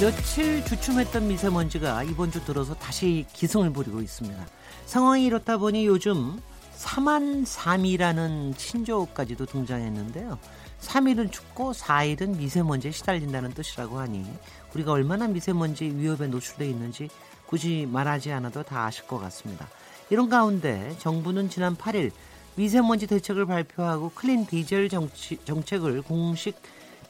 며칠 주춤했던 미세먼지가 이번 주 들어서 다시 기승을 부리고 있습니다. 상황이 이렇다 보니 요즘 3만 3이라는 친조까지도 등장했는데요. 3일은 춥고 4일은 미세먼지에 시달린다는 뜻이라고 하니 우리가 얼마나 미세먼지 위협에 노출되어 있는지 굳이 말하지 않아도 다 아실 것 같습니다. 이런 가운데 정부는 지난 8일 미세먼지 대책을 발표하고 클린 디젤 정치, 정책을 공식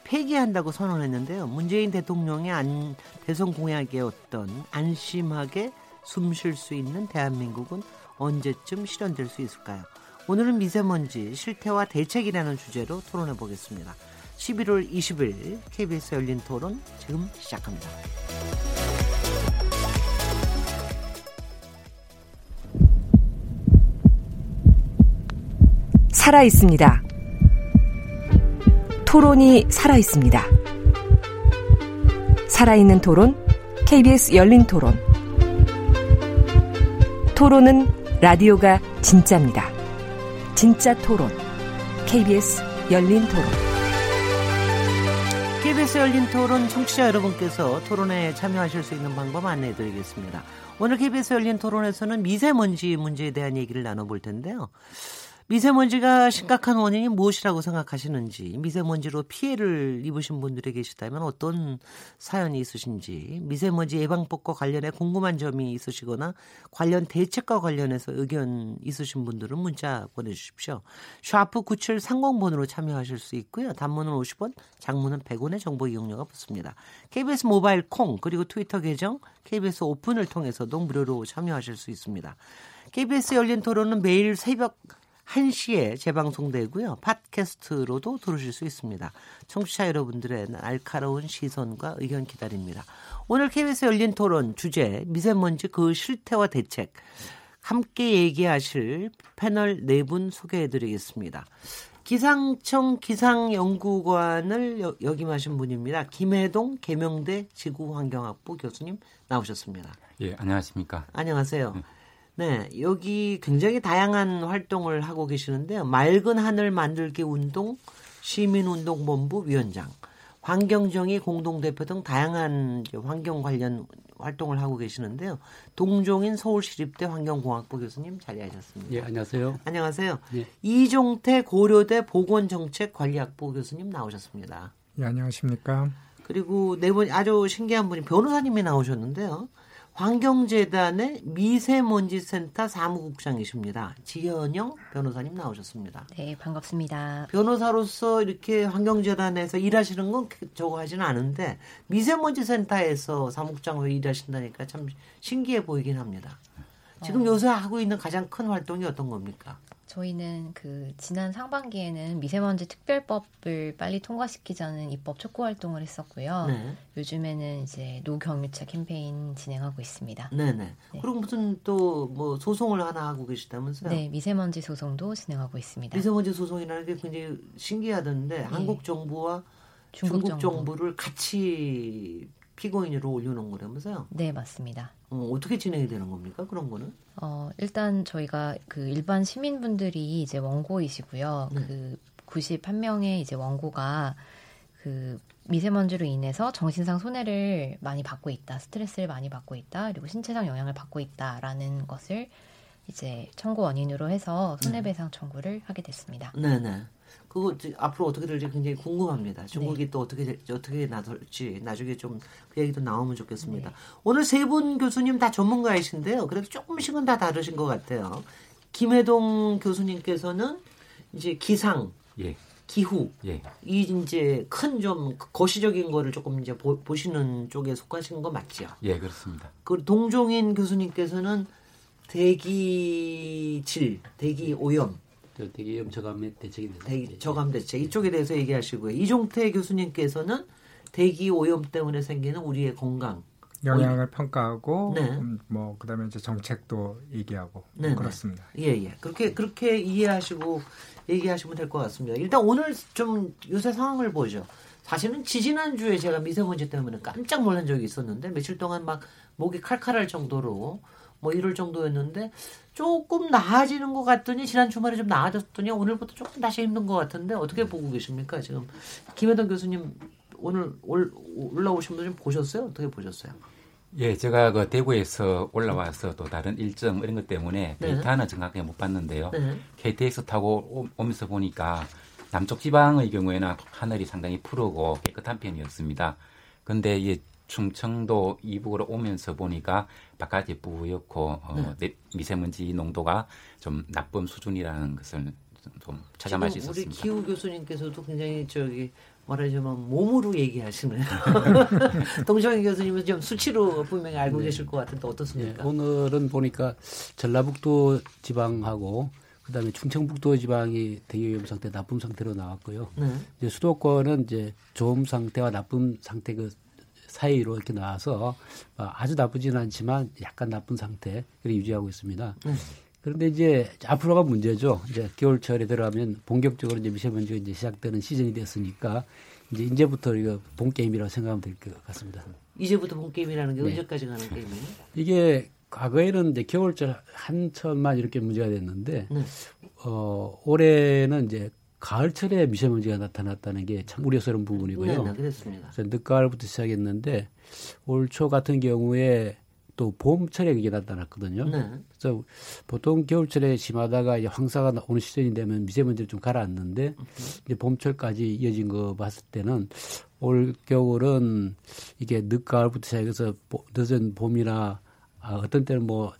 폐기한다고 선언했는데요. 문재인 대통령의 안, 대선 공약이었던 안심하게 숨 쉴 수 있는 대한민국은 언제쯤 실현될 수 있을까요? 오늘은 미세먼지 실태와 대책이라는 주제로 토론해 보겠습니다. 11월 20일 KBS 열린 토론 지금 시작합니다. 살아 있습니다. 토론이 살아 있습니다. 살아있는 토론, KBS 열린 토론. 토론은 라디오가 진짜입니다. 진짜 토론, KBS 열린 토론. KBS 열린 토론 청취자 여러분께서 토론에 참여하실 수 있는 방법 안내해 드리겠습니다. 오늘 KBS 열린 토론에서는 미세먼지 문제에 대한 얘기를 나눠볼 텐데요. 미세먼지가 심각한 원인이 무엇이라고 생각하시는지, 미세먼지로 피해를 입으신 분들이 계시다면 어떤 사연이 있으신지, 미세먼지 예방법과 관련해 궁금한 점이 있으시거나 관련 대책과 관련해서 의견 있으신 분들은 문자 보내주십시오. 샤프 9730번으로 참여하실 수 있고요. 단문은 50원, 장문은 100원의 정보 이용료가 붙습니다. KBS 모바일 콩 그리고 트위터 계정 KBS 오픈을 통해서도 무료로 참여하실 수 있습니다. KBS 열린 토론은 매일 새벽 1시에 재방송되고요. 팟캐스트로도 들으실 수 있습니다. 청취자 여러분들의 날카로운 시선과 의견 기다립니다. 오늘 KBS 열린 토론 주제 미세먼지 그 실태와 대책 함께 얘기하실 패널 네 분 소개해 드리겠습니다. 기상청 기상연구관을 역임하신 분입니다. 김해동 계명대 지구환경학부 교수님 나오셨습니다. 예, 안녕하십니까. 안녕하세요. 네. 네, 여기 굉장히 다양한 활동을 하고 계시는데요. 맑은 하늘 만들기 운동 시민운동본부 위원장, 환경정의 공동대표 등 다양한 환경 관련 활동을 하고 계시는데요. 동종인 서울시립대 환경공학부 교수님 자리하셨습니다. 예, 안녕하세요. 안녕하세요. 예. 이종태 고려대 보건정책관리학부 교수님 나오셨습니다. 예, 안녕하십니까. 그리고 네 분 아주 신기한 분이 변호사님이 나오셨는데요. 환경재단의 미세먼지센터 사무국장이십니다. 지현영 변호사님 나오셨습니다. 네, 반갑습니다. 변호사로서 이렇게 환경재단에서 일하시는 건 저거 하지는 않은데 미세먼지센터에서 사무국장으로 일하신다니까 참 신기해 보이긴 합니다. 지금 어. 요새 하고 있는 가장 큰 활동이 어떤 겁니까? 저희는 그 지난 상반기에는 미세먼지 특별법을 빨리 통과시키자는 입법 촉구 활동을 했었고요. 네. 요즘에는 이제 노경유차 캠페인 진행하고 있습니다. 네네. 네. 그리고 무슨 또 뭐 소송을 하나 하고 계시다면서요? 네, 미세먼지 소송도 진행하고 있습니다. 미세먼지 소송이라는 게 굉장히 신기하던데 네. 한국 정부와 중국, 중국 정부. 를 같이 피고인으로 올려놓은 거라면서요? 네, 맞습니다. 어, 어떻게 진행이 되는 겁니까? 그런 거는? 어, 일단 저희가 그 일반 시민분들이 이제 원고이시고요. 네. 그 91명의 이제 원고가 그 미세먼지로 인해서 정신상 손해를 많이 받고 있다, 스트레스를 많이 받고 있다, 그리고 신체적 영향을 받고 있다라는 것을 이제 청구 원인으로 해서 손해배상 청구를 하게 됐습니다. 네, 네. 그거 앞으로 어떻게 될지 굉장히 궁금합니다. 중국이 네. 또 어떻게 어떻게 나설지 나중에 좀 그 얘기도 나오면 좋겠습니다. 네. 오늘 세 분 교수님 다 전문가이신데요. 그래도 조금씩은 다 다르신 것 같아요. 김해동 교수님께서는 이제 기상, 예. 기후, 예. 이 이제 큰 좀 거시적인 거를 조금 이제 보, 시는 쪽에 속하신 거 맞죠? 예, 그렇습니다. 그 동종인 교수님께서는 대기질, 대기 오염 대기염 저감의 대책인데 대기 저감 대책 이쪽에 대해서 얘기하시고요. 이종태 교수님께서는 대기 오염 때문에 생기는 우리의 건강 영향을 평가하고 네. 음, 뭐 그다음에 이제 정책도 얘기하고 네, 네. 그렇습니다. 예, 예. 그렇게 그렇게 이해하시고 얘기하시면 될 것 같습니다. 일단 오늘 좀 요새 상황을 보죠. 사실은 지지난 주에 제가 미세먼지 때문에 깜짝 놀란 적이 있었는데 며칠 동안 막 목이 칼칼할 정도로 뭐 이럴 정도였는데 조금 나아지는 것 같더니 지난 주말에 좀 나아졌더니 오늘부터 조금 다시 힘든 것 같은데 어떻게 보고 계십니까 지금 김혜동 교수님 오늘 올, 올라오신 분 좀 보셨어요? 어떻게 보셨어요? 예, 제가 그 대구에서 올라와서 또 다른 일정 이런 것 때문에 네. 데이터는 정확하게 못 봤는데요. 네. KTX 타고 오- 오면서 보니까 남쪽 지방의 경우에는 하늘이 상당히 푸르고 깨끗한 편이었습니다. 근데 이제 충청도 이북으로 오면서 보니까 바깥이 뿌옇고 어, 내- 미세먼지 농도가 좀 나쁨 수준이라는 것을 좀- 좀 체감할 수 지금 우리 있었습니다. 기후 교수님께서도 굉장히 저기 말하자면 몸으로 얘기하시네요. 동정희 교수님은 좀 수치로 분명히 알고 계실 것 같은데 예, 어떻습니까? 오늘은 보니까 전라북도 지방하고 그다음에 충청북도 지방이 대기오염 상태 나쁨 상태로 나왔고요. 네. 이제 수도권은 이제 좋음 상태와 나쁨 상태 그 사이로 이렇게 나와서 어, 아주 나쁘지는 않지만 약간 나쁜 상태 를 유지하고 있습니다. 네. 그런데 이제 앞으로가 문제죠. 이제 겨울철에 들어가면 본격적으로 이제 미세먼지가 이제 시작되는 시즌이 됐으니까 이제 이제부터 이거 본 게임이라고 생각하면 될 것 같습니다. 이제부터 본 게임이라는 게 네. 언제까지 가는 게임이에요? 이게 과거에는 이제 겨울철 한철만 이렇게 문제가 됐는데 네. 어, 올해는 이제 가을철에 미세먼지가 나타났다는 게 참 우려스러운 부분이고요. 네, 네, 그렇습니다. 그래서 늦가을부터 시작했는데 올 초 같은 경우에 또 봄철에 그게 나타났거든요. 네. 그래서 보통 겨울철에 심하다가 이제 황사가 나- 오는 시즌이 되면 미세먼지를 좀 가라앉는데 이제 봄철까지 이어진 거 봤을 때는 올 겨울은 이게 늦가을부터 시작해서 보- 늦은 봄이나 아, 어떤 때는 뭐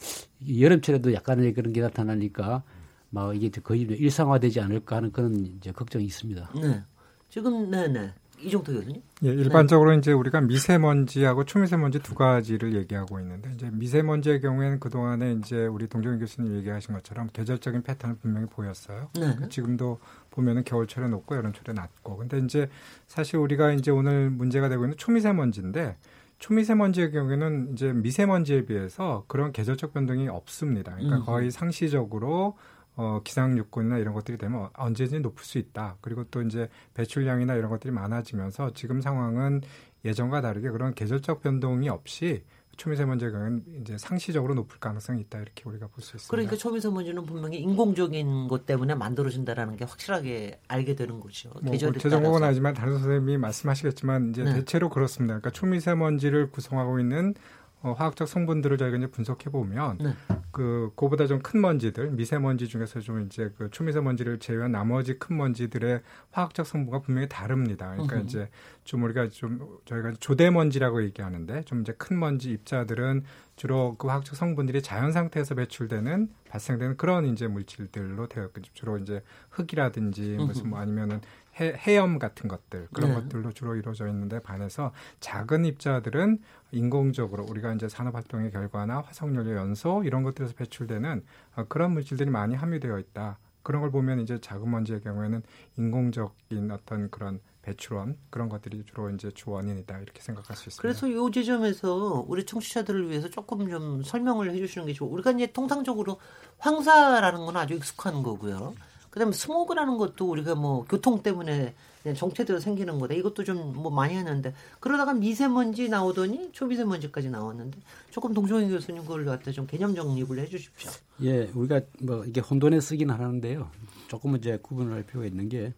여름철에도 약간의 그런 게 나타나니까 막 이게 거의 일상화되지 않을까 하는 그런 이제 걱정이 있습니다. 네. 지금 네네 이종태 교수님. 예, 일반적으로 이제 우리가 미세먼지하고 초미세먼지 두 가지를 얘기하고 있는데 이제 미세먼지의 경우에는 그 동안에 이제 우리 동정희 교수님 얘기하신 것처럼 계절적인 패턴을 분명히 보였어요. 네. 그 지금도 보면은 겨울철에 높고 여름철에 낮고. 근데 이제 사실 우리가 이제 오늘 문제가 되고 있는 초미세먼지인데 초미세먼지의 경우에는 이제 미세먼지에 비해서 그런 계절적 변동이 없습니다. 그러니까 음. 거의 상시적으로 어, 기상 요건이나 이런 것들이 되면 언제든지 높을 수 있다. 그리고 또 이제 배출량이나 이런 것들이 많아지면서 지금 상황은 예전과 다르게 그런 계절적 변동이 없이 초미세먼지의 경우는 이제 상시적으로 높을 가능성이 있다. 이렇게 우리가 볼 수 있습니다. 그러니까 초미세먼지는 분명히 인공적인 것 때문에 만들어진다라는 게 확실하게 알게 되는 거죠. 뭐 계절에 제 전공은 따라서. 아니지만 다른 선생님이 말씀하시겠지만 이제 네. 대체로 그렇습니다. 그러니까 초미세먼지를 구성하고 있는 어, 화학적 성분들을 저희가 이제 분석해 보면 네. 그 그보다 좀 큰 먼지들, 미세먼지 중에서 좀 이제 그 초미세먼지를 제외한 나머지 큰 먼지들의 화학적 성분과 분명히 다릅니다. 그러니까 음흠. 이제 좀 우리가 좀 저희가 조대먼지라고 얘기하는데 좀 이제 큰 먼지 입자들은 주로 그 화학적 성분들이 자연 상태에서 배출되는 발생되는 그런 이제 물질들로 되어. 주로 이제 흙이라든지 무슨 뭐 아니면은 해, 해염 같은 것들 그런 네. 것들로 주로 이루어져 있는데 반해서 작은 입자들은 인공적으로 우리가 이제 산업 활동의 결과나 화석연료 연소 이런 것들에서 배출되는 어, 그런 물질들이 많이 함유되어 있다. 그런 걸 보면 이제 작은 먼지의 경우에는 인공적인 어떤 그런 배출원 그런 것들이 주로 이제 주 원인이다 이렇게 생각할 수 있습니다. 그래서 요 지점에서 우리 청취자들을 위해서 조금 좀 설명을 해주시는 게 좋고 우리가 이제 통상적으로 황사라는 건 아주 익숙한 거고요. 그다음에 스모그라는 것도 우리가 뭐 교통 때문에 정체되어 생기는 거다. 이것도 좀 뭐 많이 했는데 그러다가 미세먼지 나오더니 초미세먼지까지 나왔는데 조금 동종희 교수님 그걸 갖다 좀 개념 정립을 해주십시오. 예, 우리가 뭐 이게 혼돈에 쓰긴 하는데요. 조금은 이제 구분을 할 필요가 있는 게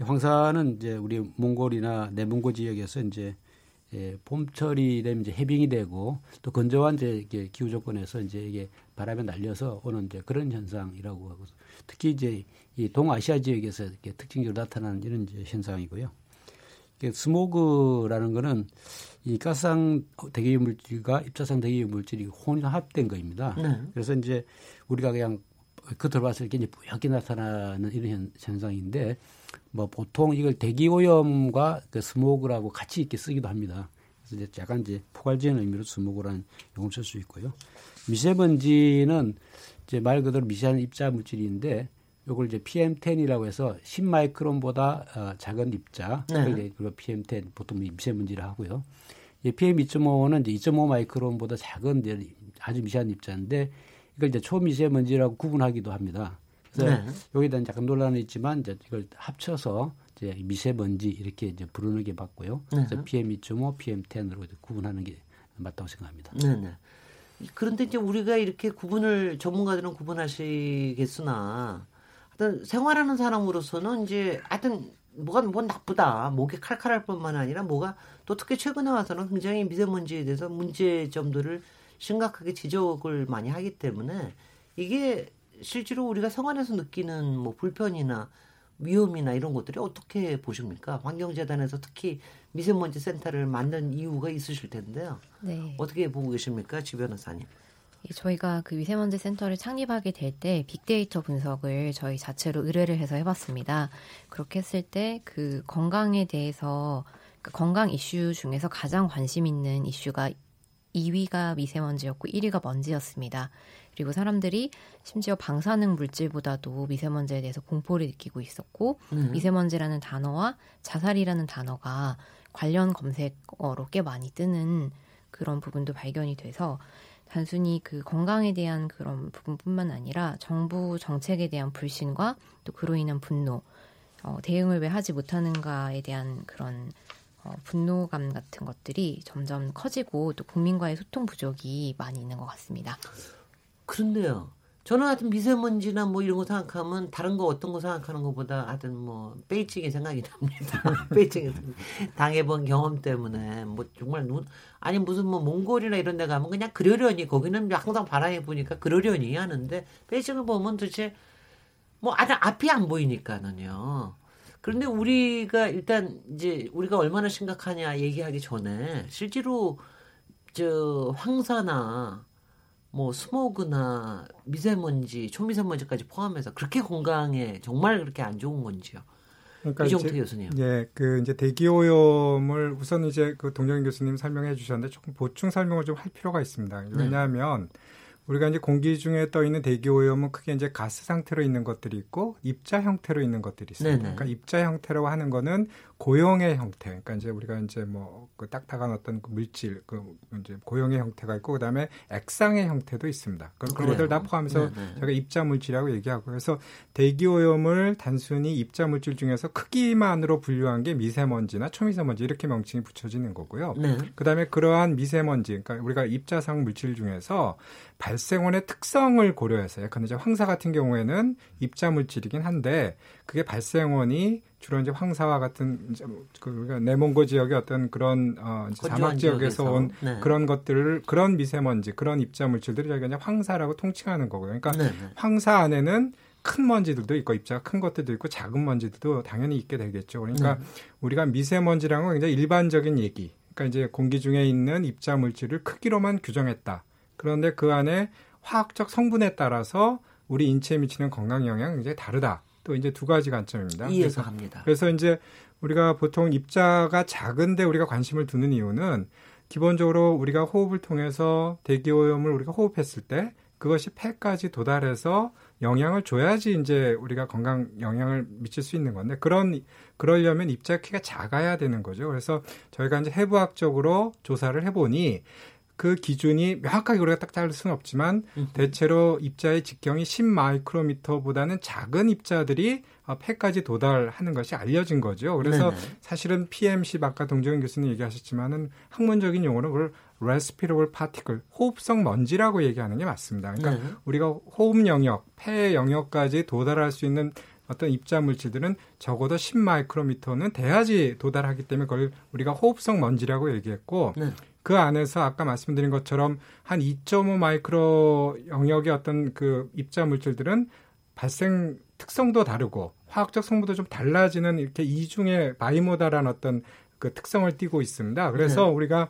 황사는 이제 우리 몽골이나 내몽고 지역에서 이제 예, 봄철이 되면 이제 해빙이 되고 또 건조한 이제 이게 기후 조건에서 이제 이게 바람에 날려서 오는 이제 그런 현상이라고 하고 특히 이제 이 동아시아 지역에서 이렇게 특징적으로 나타나는 이런 이제 현상이고요. 스모그라는 거는 이 가스상 대기유 물질과 입자상 대기유 물질이 혼합된 거입니다. 네. 그래서 이제 우리가 그냥 겉으로 봤을 때 이제 뿌옇게 나타나는 이런 현- 현상인데 뭐 보통 이걸 대기 오염과 그 스모그라고 같이 이렇게 쓰기도 합니다. 그래서 이제 약간 이제 포괄적인 의미로 스모그라는 용어를 쓸 수 있고요. 미세먼지는 이제 말 그대로 미세한 입자 물질인데 요걸 이제 PM10이라고 해서 10마이크론보다 어, 작은 입자, 네. 그걸 이제 그거 PM10 보통 미세먼지라 하고요. 이 PM2.5는 이제 2.5 마이크론보다 작은 이제 아주 미세한 입자인데 이걸 이제 초미세먼지라고 구분하기도 합니다. 그래서 네. 여기다 약간 논란은 있지만 이제 이걸 합쳐서 이제 미세먼지 이렇게 이제 부르는 게 맞고요. 그래서 네. PM2.5, PM10으로 구분하는 게 맞다고 생각합니다. 네네. 그런데 이제 우리가 이렇게 구분을 전문가들은 구분하시겠으나 생활하는 사람으로서는 이제 하여튼 뭐가 뭐 나쁘다 목이 칼칼할 뿐만 아니라 뭐가 또 특히 최근에 와서는 굉장히 미세먼지에 대해서 문제점들을 심각하게 지적을 많이 하기 때문에 이게 실제로 우리가 생활에서 느끼는 뭐 불편이나 위험이나 이런 것들이 어떻게 보십니까? 환경재단에서 특히 미세먼지 센터를 만든 이유가 있으실 텐데요. 네. 어떻게 보고 계십니까, 지 변호사님? 이 저희가 그 미세먼지 센터를 창립하게 될 때 빅데이터 분석을 저희 자체로 의뢰를 해서 해봤습니다. 그렇게 했을 때 그 건강에 대해서 그 건강 이슈 중에서 가장 관심 있는 이슈가 2위가 미세먼지였고 1위가 먼지였습니다. 그리고 사람들이 심지어 방사능 물질보다도 미세먼지에 대해서 공포를 느끼고 있었고 음. 미세먼지라는 단어와 자살이라는 단어가 관련 검색어로 꽤 많이 뜨는 그런 부분도 발견이 돼서 단순히 그 건강에 대한 그런 부분뿐만 아니라 정부 정책에 대한 불신과 또 그로 인한 분노, 어, 대응을 왜 하지 못하는가에 대한 그런 어, 분노감 같은 것들이 점점 커지고 또 국민과의 소통 부족이 많이 있는 것 같습니다. 그런데요. 저는 하여튼 미세먼지나 뭐 이런 거 생각하면 다른 거 어떤 거 생각하는 것보다 하여튼 뭐 베이징이 생각이 납니다. 베이징에서 당해본 경험 때문에 뭐 정말 눈 아니 무슨 뭐 몽골이나 이런 데 가면 그냥 그러려니 거기는 항상 바람이 부니까 그러려니 하는데 베이징을 보면 도대체 뭐 아주 앞이 안 보이니까는요. 그런데 우리가 일단 이제 우리가 얼마나 심각하냐 얘기하기 전에 실제로 저 황사나 뭐 스모그나 미세먼지, 초미세먼지까지 포함해서 그렇게 건강에 정말 그렇게 안 좋은 건지요. 그러니까 이정태 이제- 교수님. 예, 그 이제 대기 오염을 우선 이제 그 동정인 교수님 설명해 주셨는데 조금 보충 설명을 좀 할 필요가 있습니다. 네. 왜냐하면 우리가 이제 공기 중에 떠 있는 대기 오염은 크게 이제 가스 상태로 있는 것들이 있고 입자 형태로 있는 것들이 있습니다. 네네. 그러니까 입자 형태라고 하는 거는 고용의 형태. 그러니까 이제 우리가 이제 뭐그 딱딱한 어떤 그 물질 그 이제 고용의 형태가 있고 그다음에 액상의 형태도 있습니다. 그 그래요? 그것들 다 포함해서 네 네. 저희가 입자 물질이라고 얘기하고 그래서 대기 오염을 단순히 입자 물질 중에서 크기만으로 분류한 게 미세먼지나 초미세먼지 이렇게 명칭이 붙여지는 거고요. 네. 그다음에 그러한 미세먼지, 그러니까 우리가 입자상 물질 중에서 발생원의 특성을 고려해서 약간 이제 황사 같은 경우에는 입자 물질이긴 한데 그게 발생원이 주로 이제 황사와 같은 이제 그 우리가 내몽고 지역의 어떤 그런 어 이제 사막 지역에서 지역에서. 온 네. 그런 것들을 그런 미세먼지, 그런 입자 물질들을 저희가 이제 황사라고 통칭하는 거고요. 그러니까 네. 네. 황사 안에는 큰 먼지들도 있고 입자가 큰 것들도 있고 작은 먼지들도 당연히 있게 되겠죠. 그러니까 네. 우리가 미세먼지라는 건 굉장히 일반적인 얘기. 그러니까 이제 공기 중에 있는 입자 물질을 크기로만 규정했다. 그런데 그 안에 화학적 성분에 따라서 우리 인체에 미치는 건강 영향이 굉장히 다르다. 또 이제 두 가지 관점입니다. 그래서 갑니다. 그래서 이제 우리가 보통 입자가 작은데 우리가 관심을 두는 이유는 기본적으로 우리가 호흡을 통해서 대기 오염을 우리가 호흡했을 때 그것이 폐까지 도달해서 영향을 줘야지 이제 우리가 건강 영향을 미칠 수 있는 건데 그런 그러려면 입자 크기가 작아야 되는 거죠. 그래서 저희가 이제 해부학적으로 조사를 해보니 그 기준이 명확하게 우리가 딱 자를 수는 없지만 대체로 입자의 직경이 10 마이크로미터보다는 작은 입자들이 어, 폐까지 도달하는 것이 알려진 거죠. 그래서 네네. 사실은 PM10 아까 동정인 교수님 얘기하셨지만은 학문적인 용어로 그걸 respirable particle 호흡성 먼지라고 얘기하는 게 맞습니다. 그러니까 네. 우리가 호흡 영역, 폐 영역까지 도달할 수 있는 어떤 입자 물질들은 적어도 10 마이크로미터는 돼야지 도달하기 때문에 그걸 우리가 호흡성 먼지라고 얘기했고 네. 그 안에서 아까 말씀드린 것처럼 한 2.5 마이크로 영역의 어떤 그 입자 물질들은 발생 특성도 다르고 화학적 성분도 좀 달라지는 이렇게 이중의 bimodal이라는 어떤 그 특성을 띠고 있습니다. 그래서 네. 우리가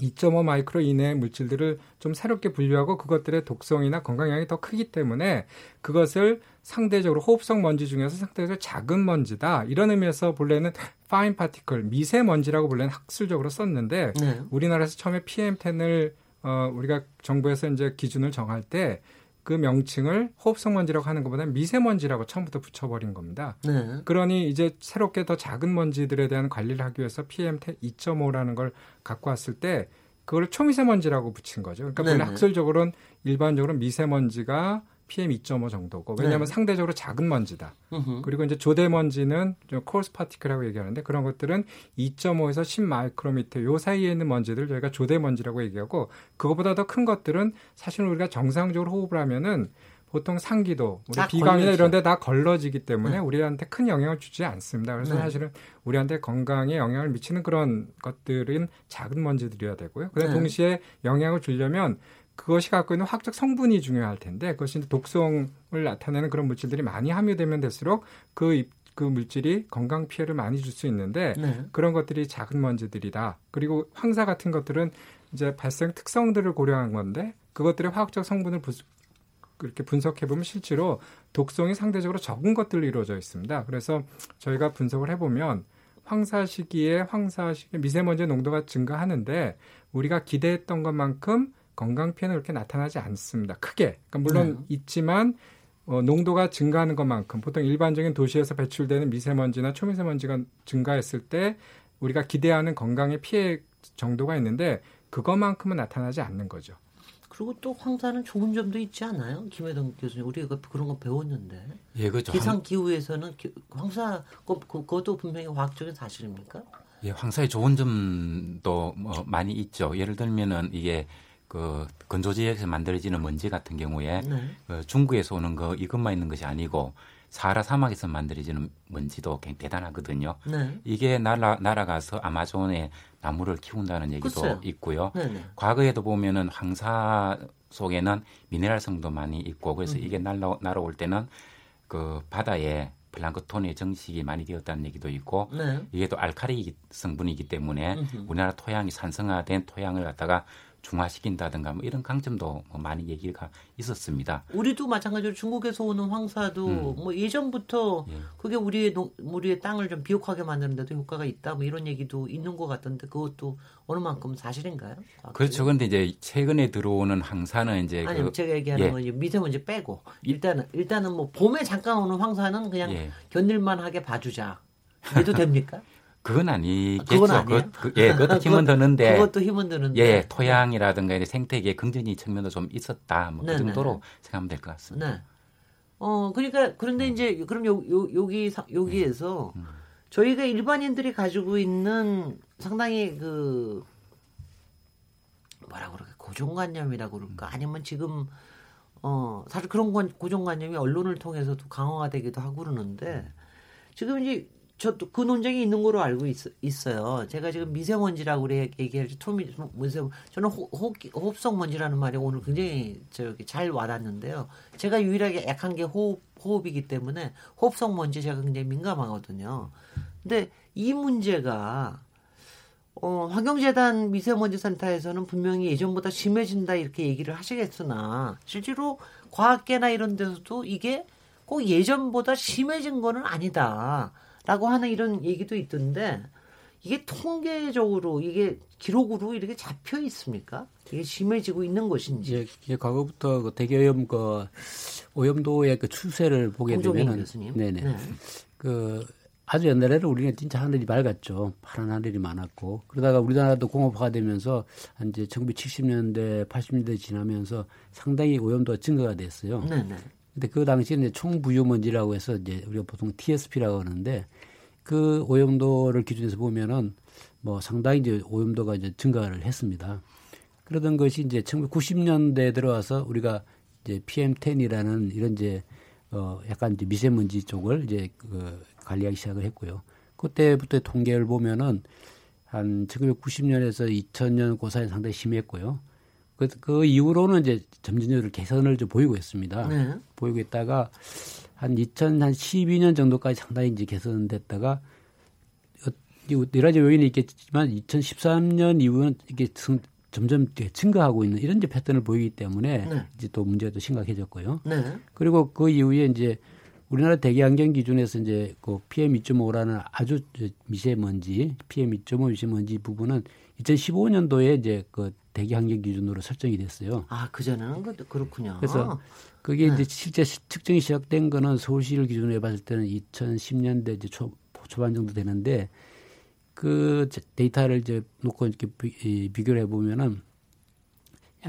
2.5 마이크로 이내의 물질들을 좀 새롭게 분류하고 그것들의 독성이나 건강량이 더 크기 때문에 그것을 상대적으로 호흡성 먼지 중에서 상대적으로 작은 먼지다 이런 의미에서 본래는 fine particle 미세먼지라고 본래는 학술적으로 썼는데 네. 우리나라에서 처음에 PM10을 어, 우리가 정부에서 이제 기준을 정할 때 그 명칭을 호흡성 먼지라고 하는 것보다 미세먼지라고 처음부터 붙여버린 겁니다. 네. 그러니 이제 새롭게 더 작은 먼지들에 대한 관리를 하기 위해서 PM 2.5라는 걸 갖고 왔을 때 그걸 초미세먼지라고 붙인 거죠. 그러니까 원래 네네. 학술적으로는 일반적으로 미세먼지가 PM 2.5 정도고 왜냐하면 네. 상대적으로 작은 먼지다. 음흠. 그리고 이제 조대 먼지는 코스 파티클이라고 얘기하는데 그런 것들은 2.5에서 10 마이크로미터 요 사이에 있는 먼지들 저희가 조대 먼지라고 얘기하고 그거보다 더 큰 것들은 사실 우리가 정상적으로 호흡을 하면은 보통 상기도, 우리 다 비강이나. 이런 데 다 걸러지기 때문에 네. 우리한테 큰 영향을 주지 않습니다. 그래서 네. 사실은 우리한테 건강에 영향을 미치는 그런 것들은 작은 먼지들이어야 되고요. 그다음 네. 동시에 영향을 주려면 그것이 갖고 있는 화학적 성분이 중요할 텐데 그것이 독성을 나타내는 그런 물질들이 많이 함유되면 될수록 그, 입- 그 물질이 건강 피해를 많이 줄 수 있는데 네. 그런 것들이 작은 먼지들이다. 그리고 황사 같은 것들은 이제 발생 특성들을 고려한 건데 그것들의 화학적 성분을 부, 그렇게 분석해 보면 실제로 독성이 상대적으로 적은 것들로 이루어져 있습니다. 그래서 저희가 분석을 해보면 황사 시기에 황사 시기에 미세먼지 농도가 증가하는데 우리가 기대했던 것만큼 건강 피해는 그렇게 나타나지 않습니다. 크게. 그러니까 물론 네. 있지만 어, 농도가 증가하는 것만큼 보통 일반적인 도시에서 배출되는 미세먼지나 초미세먼지가 증가했을 때 우리가 기대하는 건강의 피해 정도가 있는데 그것만큼은 나타나지 않는 거죠. 그리고 또 황사는 좋은 점도 있지 않아요? 김혜동 교수님 우리가 그런 거 배웠는데 예, 그죠. 기상 기후에서는 기- 황사 그, 그, 그것도 분명히 화학적인 사실입니까? 예, 황사의 좋은 점도 뭐 많이 있죠. 예를 들면은 이게 그 건조지역에서 만들어지는 먼지 같은 경우에 네. 그 중국에서 오는 거 이것만 있는 것이 아니고 사하라 사막에서 만들어지는 먼지도 굉장히 대단하거든요. 네. 이게 날아 날아가서 아마존에 나무를 키운다는 얘기도 글쎄요. 있고요. 네네. 과거에도 보면은 황사 속에는 미네랄 성도 많이 있고 그래서 이게 날라 날아올 때는 그 바다에 플랑크톤의 정식이 많이 되었다는 얘기도 있고 네. 이게 또 알카리 성분이기 때문에 음흠. 우리나라 토양이 산성화된 토양을 갖다가 중화시킨다든가 뭐 이런 강점도 뭐 많이 얘기가 있었습니다. 우리도 마찬가지로 중국에서 오는 황사도 음. 뭐 예전부터 예. 그게 우리의 농, 우리의 땅을 좀 비옥하게 만드는데도 효과가 있다 뭐 이런 얘기도 있는 것 같던데 그것도 어느 만큼 사실인가요? 그렇죠. 그런데 이제 최근에 들어오는 황사는 이제 아니 그 제가 얘기하는 예. 건 미세먼지 빼고 일단은 일단은 뭐 봄에 잠깐 오는 황사는 그냥 예. 견딜만하게 봐주자. 해도 됩니까? 그건 아니겠죠. 그건 아니에요? 그, 그, 예, 그것도 힘은 그것- 드는데 그것도 힘은 드는데. 예, 토양이라든가 생태계 긍정적인 측면도 좀 있었다. 뭐그 네네. 정도로 생각하면 될 것 같습니다. 네. 어, 그러니까 그런데 이제 그럼 요, 요 여기 사- 여기에서 음. 저희가 일반인들이 가지고 있는 상당히 그 뭐라 그럴까 고정관념이라고 그럴까 아니면 지금 어 사실 그런 건 고정관념이 언론을 통해서도 강화가 되기도 하고 그러는데 지금 이제 저도 그 논쟁이 있는 거로 알고 있, 어요 제가 지금 미세먼지라고 얘기할 때 토미 미세 저는 호, 호, 호흡성 먼지라는 말이 오늘 굉장히 저기 잘 와닿는데요. 제가 유일하게 약한 게 호흡 호흡이기 때문에 호흡성 먼지 제가 굉장히 민감하거든요. 근데 이 문제가 어, 환경재단 미세먼지 센터에서는 분명히 예전보다 심해진다 이렇게 얘기를 하시겠으나 실제로 과학계나 이런 데서도 이게 꼭 예전보다 심해진 거는 아니다 라고 하는 이런 얘기도 있던데 이게 통계적으로 이게 기록으로 이렇게 잡혀 있습니까? 이게 심해지고 있는 것인지. 이제, 이제 과거부터 그 대기오염 그 오염도의 그 추세를 보게 되면은 교수님. 네네 네. 그 아주 옛날에는 우리는 진짜 하늘이 맑았죠. 파란 하늘이 많았고 그러다가 우리나라도 공업화가 되면서 한 이제 1970년대 80년대 지나면서 상당히 오염도가 증가가 됐어요. 네네. 근데 그 당시에는 총부유먼지라고 해서 이제 우리가 보통 TSP라고 하는데 그 오염도를 기준해서 보면은 뭐 상당히 이제 오염도가 이제 증가를 했습니다. 그러던 것이 이제 1990년대에 들어와서 우리가 이제 PM10이라는 이런 이제 어 약간 이제 미세먼지 쪽을 이제 그 관리하기 시작을 했고요. 그때부터 통계를 보면은 한 1990년에서 2000년 그 사이 상당히 심했고요. 그, 그 이후로는 이제 점진적으로 개선을 좀 보이고 있습니다. 네. 보이고 있다가 한 2012년 정도까지 상당히 이제 개선됐다가 어, 이 여러 가지 요인이 있겠지만 2013년 이후는 이게 승- 점점 증가하고 있는 이런 이제 패턴을 보이기 때문에 네. 이제 또 문제가 또 심각해졌고요. 네. 그리고 그 이후에 이제 우리나라 대기 환경 기준에서 이제 그 PM 2.5라는 아주 저 미세먼지, PM 2.5 미세먼지 부분은 2015년도에 이제 그 대기 환경 기준으로 설정이 됐어요. 아, 그전에는 그- 그렇군요. 그래서 그게 네. 이제 실제 시- 측정이 시작된 거는 서울시를 기준으로 해봤을 때는 2010년대 이제 초, 초반 정도 되는데 그 제- 데이터를 이제 놓고 이렇게 비, 이, 비교를 해보면은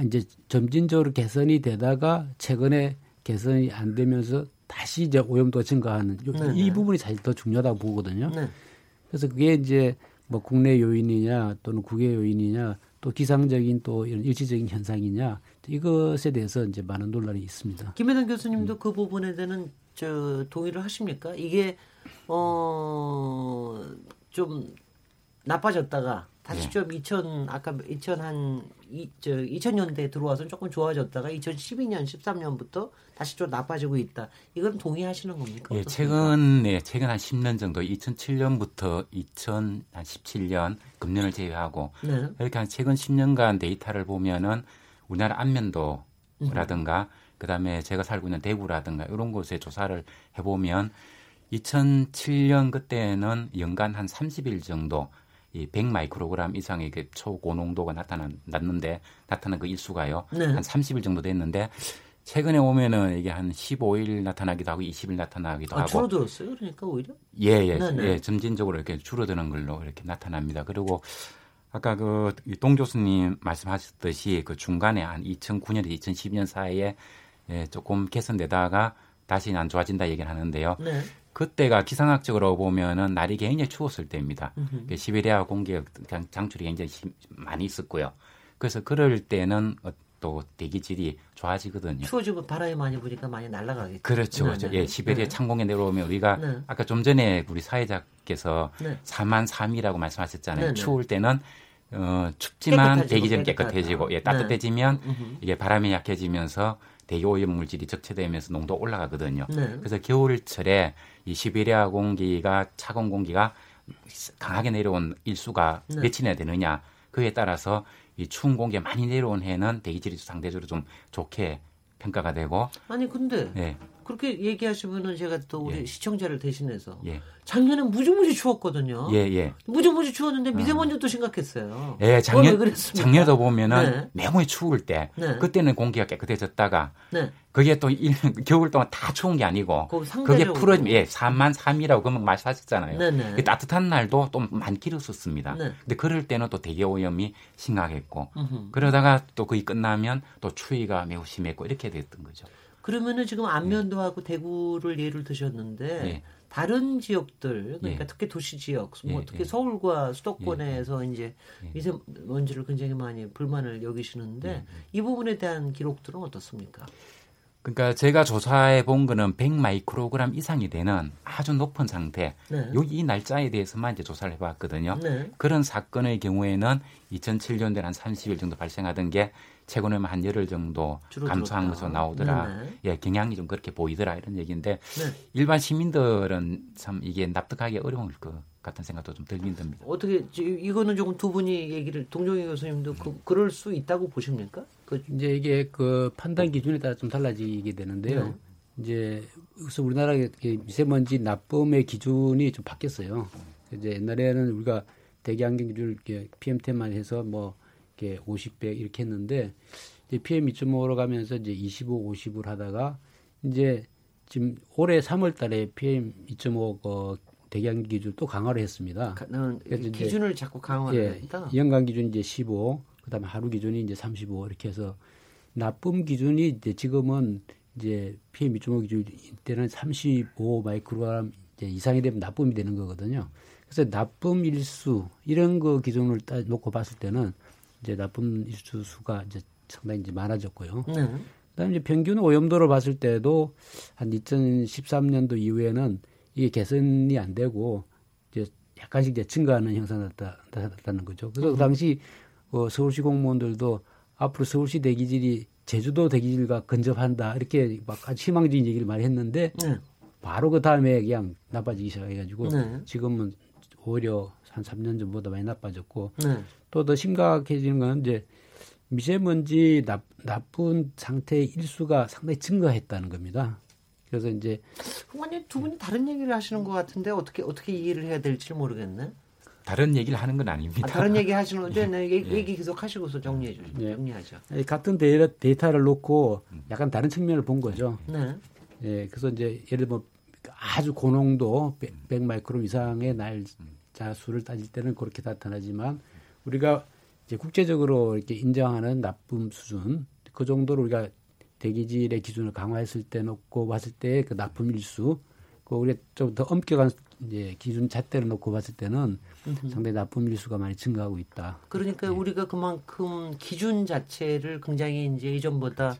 이제 점진적으로 개선이 되다가 최근에 개선이 안 되면서 다시 이제 오염도가 증가하는 요- 네, 이 네. 부분이 사실 더 중요하다고 보거든요. 네. 그래서 그게 이제 뭐 국내 요인이냐 또는 국외 요인이냐 또 기상적인 또 이런 일시적인 현상이냐 이것에 대해서 이제 많은 논란이 있습니다. 김혜동 교수님도 그 부분에 대해서는 저 동의를 하십니까? 이게 어 좀 나빠졌다가 다시 네. 좀2000 아까 2000 한 이 저 2000년대 들어와서 조금 좋아졌다가 2012년 13년부터 다시 좀 나빠지고 있다. 이건 동의하시는 겁니까? 예? 최근에 최근 한 10년 정도 2007년부터 2017년 금년을 제외하고 네. 이렇게 한 최근 10년간 데이터를 보면은 우리나라 안면도라든가 그다음에 제가 살고 있는 대구라든가 이런 곳에 조사를 해보면 2007년 그때는 연간 한 30일 정도 이 100 마이크로그램 이상의 그 초고농도가 나타났는데 나타난 그 일수가요 네. 한 30일 정도 됐는데 최근에 오면은 이게 한 15일 나타나기도 하고 20일 나타나기도 아, 하고 줄어들었어요. 그러니까 오히려. 예, 예, 네네. 예, 점진적으로 이렇게 줄어드는 걸로 이렇게 나타납니다. 그리고 아까 그 동 교수님 말씀하셨듯이 그 중간에 한 2009년에서 2012년 사이에 예, 조금 개선되다가 다시 안 좋아진다 얘기를 하는데요. 네. 그때가 기상학적으로 보면은 날이 굉장히 추웠을 때입니다. 음흠. 그 시베리아 공기 장- 장출이 굉장히 심- 많이 있었고요. 그래서 그럴 때는 어, 또 대기질이 좋아지거든요. 추워지고 바람이 많이 부니까 많이 날아가겠죠. 그렇죠, 네, 그렇죠. 네. 예, 시베리아 네. 창공에 내려오면 우리가 네. 아까 좀 전에 우리 사회자께서 네. 4만 3이라고 말씀하셨잖아요. 네네. 추울 때는 어, 춥지만 대기질은 깨끗하다. 깨끗해지고 예, 네. 따뜻해지면. 이게 바람이 약해지면서 대기 오염 물질이 적체되면서 농도 가 올라가거든요. 네. 그래서 겨울철에 이 시베리아 공기가 차가운 공기가 강하게 내려온 일수가 네. 몇이나 되느냐 그에 따라서 이 추운 공기가 많이 내려온 해는 대기질이 상대적으로 좀 좋게 평가가 되고 아니 근데 예, 그렇게 얘기하시면은 제가 또 우리 예. 시청자를 대신해서 예, 작년에 무지무지 추웠거든요. 예, 예. 무지무지 추웠는데 미세먼지도 심각했어요. 예, 어, 작년? 작년에도 보면은 네. 매무에 추울 때 네. 그때는 공기가 깨끗해졌다가 네. 그게 또 일, 겨울 동안 다 추운 게 아니고 거기 그게. 풀어지면 예, 3만 3이라고 그러면 말씀하셨잖아요. 네네. 그 따뜻한 날도 또 많이 길었었습니다. 네. 근데 그럴 때는 또 대기 오염이 심각했고 음흠. 그러다가 또 거의 끝나면 또 추위가 매우 심했고 이렇게 됐던 거죠. 그러면은 지금 안면도하고 대구를 예를 드셨는데 예. 다른 지역들 그러니까 예. 특히 도시 지역 뭐 예, 특히 예. 서울과 수도권에서 이제 예. 미세먼지를 굉장히 많이 불만을 여기시는데 예, 이 부분에 대한 기록들은 어떻습니까? 그러니까 제가 조사해 본 거는 100 마이크로그램 이상이 되는 아주 높은 상태. 네. 여기 이 날짜에 대해서만 이제 조사를 해봤거든요. 네. 그런 사건의 경우에는 2007년도에 한 30일 정도 발생하던 게 최근에는 한 열흘 정도. 감소한 것으로 나오더라. 네네. 예, 경향이 좀 그렇게 보이더라 이런 얘기인데 네. 일반 시민들은 참 이게 납득하기 어려울 것 같은 생각도 좀 들긴 듭니다. 어떻게 지- 이거는 조금 두 분이 얘기를 동종희 교수님도 그, 그럴 수 있다고 보십니까? 그 이제 이게 그 판단 기준에 따라 좀 달라지게 되는데요. 네. 이제 그래서 우리나라의 이렇게 미세먼지 나쁨의 기준이 좀 바뀌었어요. 이제 옛날에는 우리가 대기 환경 기준을 이렇게 PM10만 해서 뭐 이렇게 50배 이렇게 했는데 이제 PM 2.5로 가면서 이제 25, 50을 하다가 이제 지금 올해 3월 달에 PM 2.5그 대기환경 기준 또 강화를 했습니다. 가- 그래서 이제 기준을 자꾸 강화를 예, 했다. 연간 기준이 이제 15, 그다음에 하루 기준이 이제 35 이렇게 해서 나쁨 기준이 이제 지금은 이제 PM 2.5 기준 때는 35 마이크로그램 이제 이상이 되면 나쁨이 되는 거거든요. 그래서 나쁨 일수 이런 거 기준을 따 놓고 봤을 때는 이제 나쁨 일수 수가 이제 상당히 이제 많아졌고요. 네. 그다음에 이제 평균 오염도를 봤을 때도 한 2013년도 이후에는 이게 개선이 안 되고 이제 약간씩 이제 증가하는 형상이 나타- 나타났다는 거죠. 그래서 그 당시 어, 서울시 공무원들도 앞으로 서울시 대기질이 제주도 대기질과 근접한다 이렇게 막 아주 희망적인 얘기를 많이 했는데 네. 바로 그 다음에 그냥 나빠지기 시작해가지고 네. 지금은 오히려 한 3년 전보다 많이 나빠졌고 네. 또 더 심각해지는 건 이제 미세먼지 나, 나쁜 상태의 일수가 상당히 증가했다는 겁니다. 그래서 이제 완전 두 분이 다른 얘기를 하시는 것 같은데 어떻게 어떻게 이해를 해야 될지 모르겠네. 다른 얘기를 하는 건 아닙니다. 아, 다른 얘기 하시는데 네, 얘기, 예. 얘기 계속 하시고서 정리해 주시죠. 예. 정리하죠. 같은 데이터, 를 놓고 약간 다른 측면을 본 거죠. 네. 예, 그래서 이제 예를 들면 아주 고농도 100 마이크론 이상의 날짜 수를 따질 때는 그렇게 나타나지만 우리가 이제 국제적으로 이렇게 인정하는 나쁨 수준 그 정도로 우리가 대기질의 기준을 강화했을 때 놓고 봤을 때 그 나쁨 일수 그 우리가 좀 더 엄격한 이제 기준 잣대를 놓고 봤을 때는 음흠. 상당히 나쁨 일수가 많이 증가하고 있다. 그러니까 네. 우리가 그만큼 기준 자체를 굉장히 이제 이전보다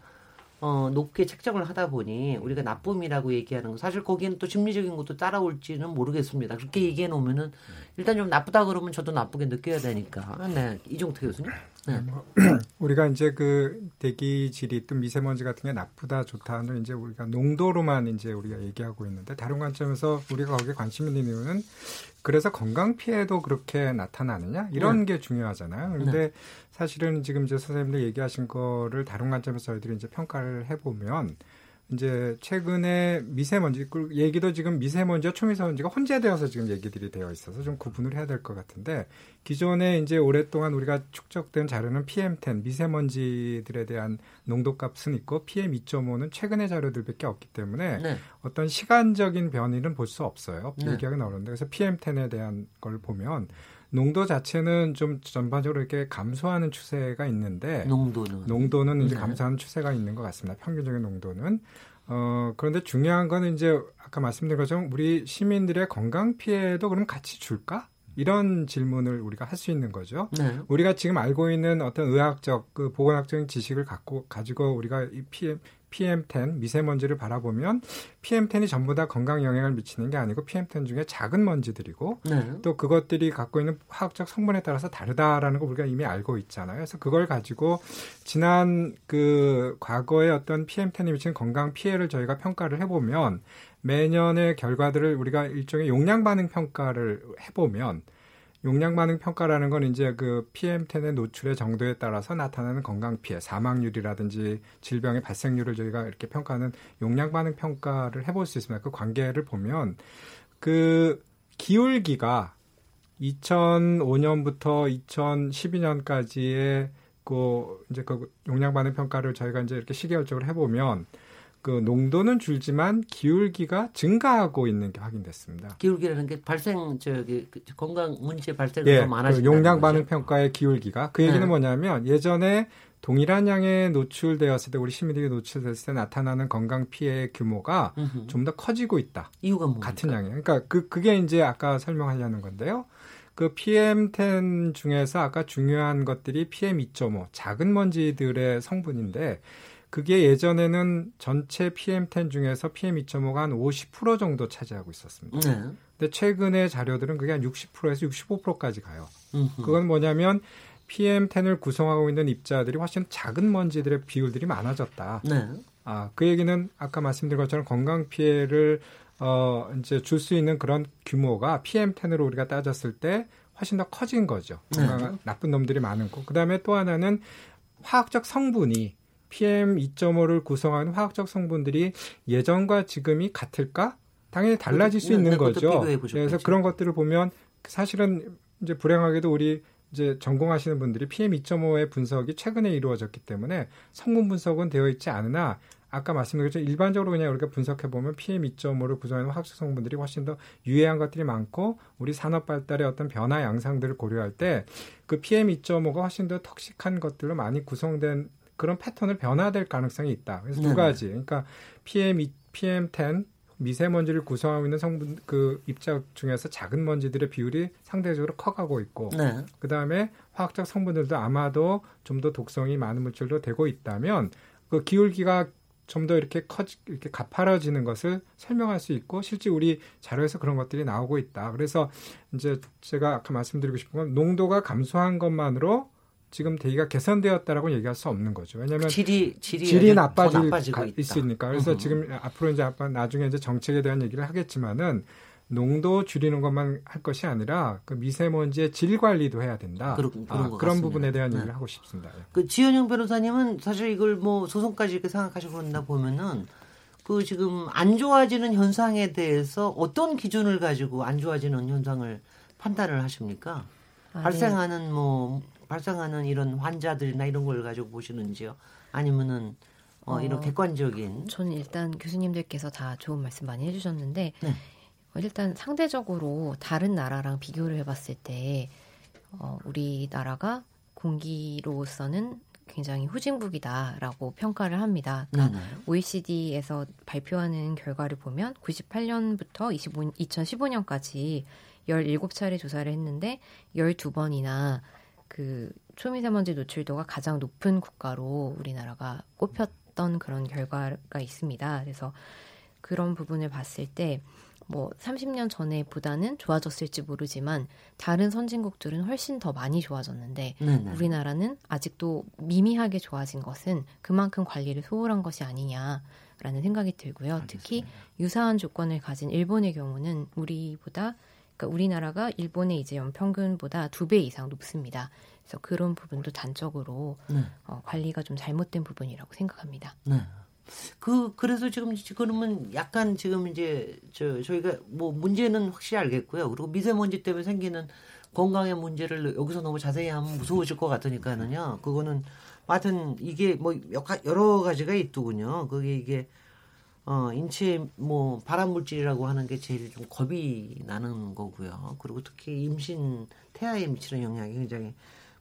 어, 높게 책정을 하다 보니 우리가 나쁨이라고 얘기하는 거 사실 거기는 또 심리적인 것도 따라올지는 모르겠습니다. 그렇게 얘기해 놓으면은 일단 좀 나쁘다 그러면 저도 나쁘게 느껴야 되니까. 네. 이종태 교수님. 네. 뭐, 우리가 이제 그 대기 질이 또 미세먼지 같은 게 나쁘다 좋다는 이제 우리가 농도로만 이제 우리가 얘기하고 있는데 다른 관점에서 우리가 거기에 관심 있는 이유는 그래서 건강 피해도 그렇게 나타나느냐 이런 네. 게 중요하잖아요. 그런데 네. 사실은 지금 이제 선생님들 얘기하신 거를 다른 관점에서 저희들이 이제 평가를 해보면 이제 최근에 미세먼지 그 얘기도 지금 미세먼지와 초미세먼지가 혼재되어서 지금 얘기들이 되어 있어서 좀 구분을 해야 될 것 같은데 기존에 이제 오랫동안 우리가 축적된 자료는 PM10 미세먼지들에 대한 농도값은 있고 PM2.5는 최근의 자료들밖에 없기 때문에 네. 어떤 시간적인 변이는 볼 수 없어요. 네. 얘기하기 어려운데 그래서 PM10에 대한 걸 보면 농도 자체는 좀 전반적으로 이렇게 감소하는 추세가 있는데 농도는 농도는 이제 네. 감소하는 추세가 있는 것 같습니다. 평균적인 농도는 어 그런데 중요한 거는 이제 아까 말씀드린 것처럼 우리 시민들의 건강 피해도 그럼 같이 줄까? 이런 질문을 우리가 할 수 있는 거죠. 네. 우리가 지금 알고 있는 어떤 의학적 그 보건학적인 지식을 갖고 가지고 우리가 이 PM PM10 미세먼지를 바라보면 PM10이 전부 다 건강 영향을 미치는 게 아니고 PM10 중에 작은 먼지들이고 네. 또 그것들이 갖고 있는 화학적 성분에 따라서 다르다라는 거 우리가 이미 알고 있잖아요. 그래서 그걸 가지고 지난 그 과거의 어떤 PM10이 미치는 건강 피해를 저희가 평가를 해보면 매년의 결과들을 우리가 일종의 용량 반응 평가를 해보면 용량 반응 평가라는 건 이제 그 PM10의 노출의 정도에 따라서 나타나는 건강 피해, 사망률이라든지 질병의 발생률을 저희가 이렇게 평가하는 용량 반응 평가를 해볼 수 있습니다. 그 관계를 보면 그 기울기가 2005년부터 2012년까지의 그 이제 그 용량 반응 평가를 저희가 이제 이렇게 시계열적으로 해보면 그 농도는 줄지만 기울기가 증가하고 있는 게 확인됐습니다. 기울기라는 게 발생 저기 그 건강 문제 발생이 예, 많아진 그 용량 반응 평가의 기울기가 그 얘기는 네. 뭐냐면 예전에 동일한 양에 노출되었을 때 우리 시민들이 노출됐을 때 나타나는 건강 피해 규모가 좀 더 커지고 있다. 이유가 뭡니까? 같은 양에. 그러니까 그 그게 이제 아까 설명하려는 건데요. 그 PM10 중에서 아까 중요한 것들이 PM2.5 작은 먼지들의 성분인데 그게 예전에는 전체 PM10 중에서 PM2.5가 한 50% 정도 차지하고 있었습니다. 네. 근데 최근의 자료들은 그게 한 60%에서 65%까지 가요. 음흠. 그건 뭐냐면 PM10을 구성하고 있는 입자들이 훨씬 작은 먼지들의 비율들이 많아졌다. 네. 아, 그 얘기는 아까 말씀드린 것처럼 건강 피해를 어, 이제 줄 수 있는 그런 규모가 PM10으로 우리가 따졌을 때 훨씬 더 커진 거죠. 건강 네. 나쁜 놈들이 많은 거. 그 다음에 또 하나는 화학적 성분이 PM2.5를 구성하는 화학적 성분들이 예전과 지금이 같을까? 당연히 달라질 수 네, 있는 네, 거죠. 그래서 그런 것들을 보면 사실은 이제 불행하게도 우리 이제 전공하시는 분들이 PM2.5의 분석이 최근에 이루어졌기 때문에 성분 분석은 되어 있지 않으나 아까 것처럼 일반적으로 그냥 우리가 분석해 보면 PM2.5를 구성하는 화학적 성분들이 훨씬 더 유해한 것들이 많고 우리 산업 발달의 어떤 변화 양상들을 고려할 때 그 PM2.5가 훨씬 더 턱식한 것들로 많이 구성된 그런 패턴을 변화될 가능성이 있다. 그래서 두 네. 가지. 그러니까 PM, PM10 미세먼지를 구성하고 있는 성분 그 입자 중에서 작은 먼지들의 비율이 상대적으로 커가고 있고 네. 그 다음에 화학적 성분들도 아마도 좀 더 독성이 많은 물질로 되고 있다면 그 기울기가 좀 더 이렇게 커지 이렇게 가파라지는 것을 설명할 수 있고 실제 우리 자료에서 그런 것들이 나오고 있다. 그래서 이제 제가 아까 말씀드리고 싶은 건 농도가 감소한 것만으로 지금 대기가 개선되었다라고 얘기할 수 없는 거죠. 왜냐하면 질이 질이, 질이 나빠질 있으니까. 그래서 으흠. 지금 앞으로 이제 나중에 이제 정책에 대한 얘기를 하겠지만은 농도 줄이는 것만 할 것이 아니라 그 미세먼지의 질 관리도 해야 된다. 그런, 그런, 아, 그런 부분에 대한 네. 얘기를 하고 싶습니다. 예. 그 지현영 변호사님은 사실 이걸 뭐 소송까지 이렇게 생각하시고 그런다 보면은 그 지금 안 좋아지는 현상에 대해서 어떤 기준을 가지고 안 좋아지는 현상을 판단을 하십니까? 아, 네. 발생하는 뭐 발생하는 이런 환자들이나 이런 걸 가지고 보시는지요? 아니면은 어, 이런 어, 객관적인 저는 일단 교수님들께서 다 좋은 말씀 많이 해주셨는데 네. 어, 일단 상대적으로 다른 나라랑 비교를 해봤을 때 어, 우리나라가 공기로서는 굉장히 후진국이다라고 평가를 합니다. 그러니까 네네. OECD에서 발표하는 결과를 보면 98년부터 25, 2015년까지 17차례 조사를 했는데 12번이나 그 초미세먼지 노출도가 가장 높은 국가로 우리나라가 꼽혔던 그런 결과가 있습니다. 그래서 그런 부분을 봤을 때 뭐 30년 전에 보다는 좋아졌을지 모르지만 다른 선진국들은 훨씬 더 많이 좋아졌는데 네네. 우리나라는 아직도 미미하게 좋아진 것은 그만큼 관리를 소홀한 것이 아니냐 라는 생각이 들고요. 특히 유사한 조건을 가진 일본의 경우는 우리보다 그러니까 우리나라가 일본의 이제 연평균보다 두 배 이상 높습니다. 그래서 그런 부분도 단적으로 네. 어, 관리가 좀 잘못된 부분이라고 생각합니다. 네. 그 그래서 지금 그러면 약간 지금 이제 저 저희가 뭐 문제는 확실히 알겠고요. 그리고 미세먼지 때문에 생기는 건강의 문제를 여기서 너무 자세히 하면 무서워질 것 같으니까는요. 그거는 하여튼 이게 뭐 여러 가지가 있더군요. 그게 이게 어 인체 뭐 발암 물질이라고 하는 게 제일 좀 겁이 나는 거고요. 그리고 특히 임신 태아에 미치는 영향이 굉장히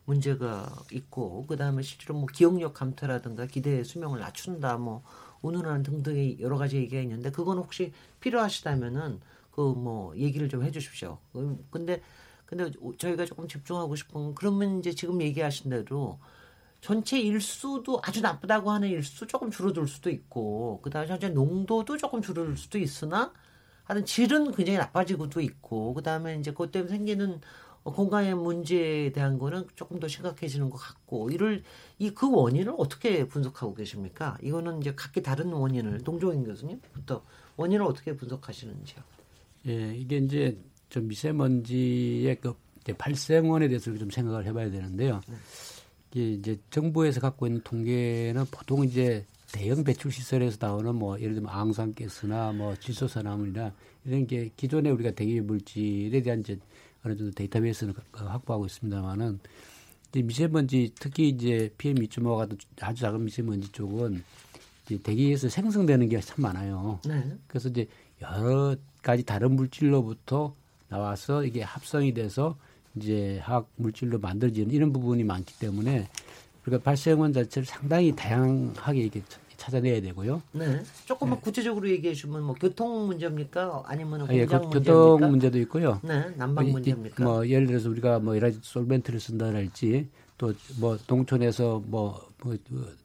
문제가 있고 그다음에 실제로 뭐 기억력 감퇴라든가 기대 수명을 낮춘다 뭐 운운하는 등등의 여러 가지 얘기가 있는데 그건 혹시 필요하시다면은 그 뭐 얘기를 좀 해주십시오. 음, 근데 근데 저희가 조금 집중하고 싶은 건 그러면 이제 지금 얘기하신 대로 전체 일수도 아주 나쁘다고 하는 일수 조금 줄어들 수도 있고 그다음에 전체 농도도 조금 줄어들 수도 있으나 하여튼 질은 굉장히 나빠지고도 있고 그다음에 이제 그것 때문에 생기는 어, 건강의 문제에 대한 거는 조금 더 심각해지는 것 같고 이를 이 그 원인을 어떻게 분석하고 계십니까? 이거는 이제 각기 다른 원인을 동종인 교수님부터 원인을 어떻게 분석하시는지요? 예, 이게 이제 좀 미세먼지의 그 발생원에 대해서 좀 생각을 해봐야 되는데요. 이게 이제 정부에서 갖고 있는 통계는 보통 이제 대형 배출 시설에서 나오는 뭐 예를 들면 앙산가스나 뭐 질소산화물이나 이런 게 기존에 우리가 대기 물질에 대한 이제 어느 정도 데이터베이스를 확보하고 있습니다만은 이제 미세먼지 특히 이제 PM 2.5가 같은 아주 작은 미세먼지 쪽은 이제 대기에서 생성되는 게 참 많아요. 네. 그래서 이제 여러 가지 다른 물질로부터 나와서 이게 합성이 돼서 이제 화학 물질로 만들어지는 이런 부분이 많기 때문에 우리가 발생원 자체를 상당히 다양하게 이렇게 찾아내야 되고요. 네. 조금만 구체적으로 얘기해 주면 뭐 교통 문제입니까? 아니면 예, 공장 그 교통 문제입니까? 문제도 있고요. 네, 난방 문제입니까? 뭐 예를 들어서 우리가 뭐 여러 가지 솔벤트를 쓴다랄지 또 뭐 농촌에서 뭐, 뭐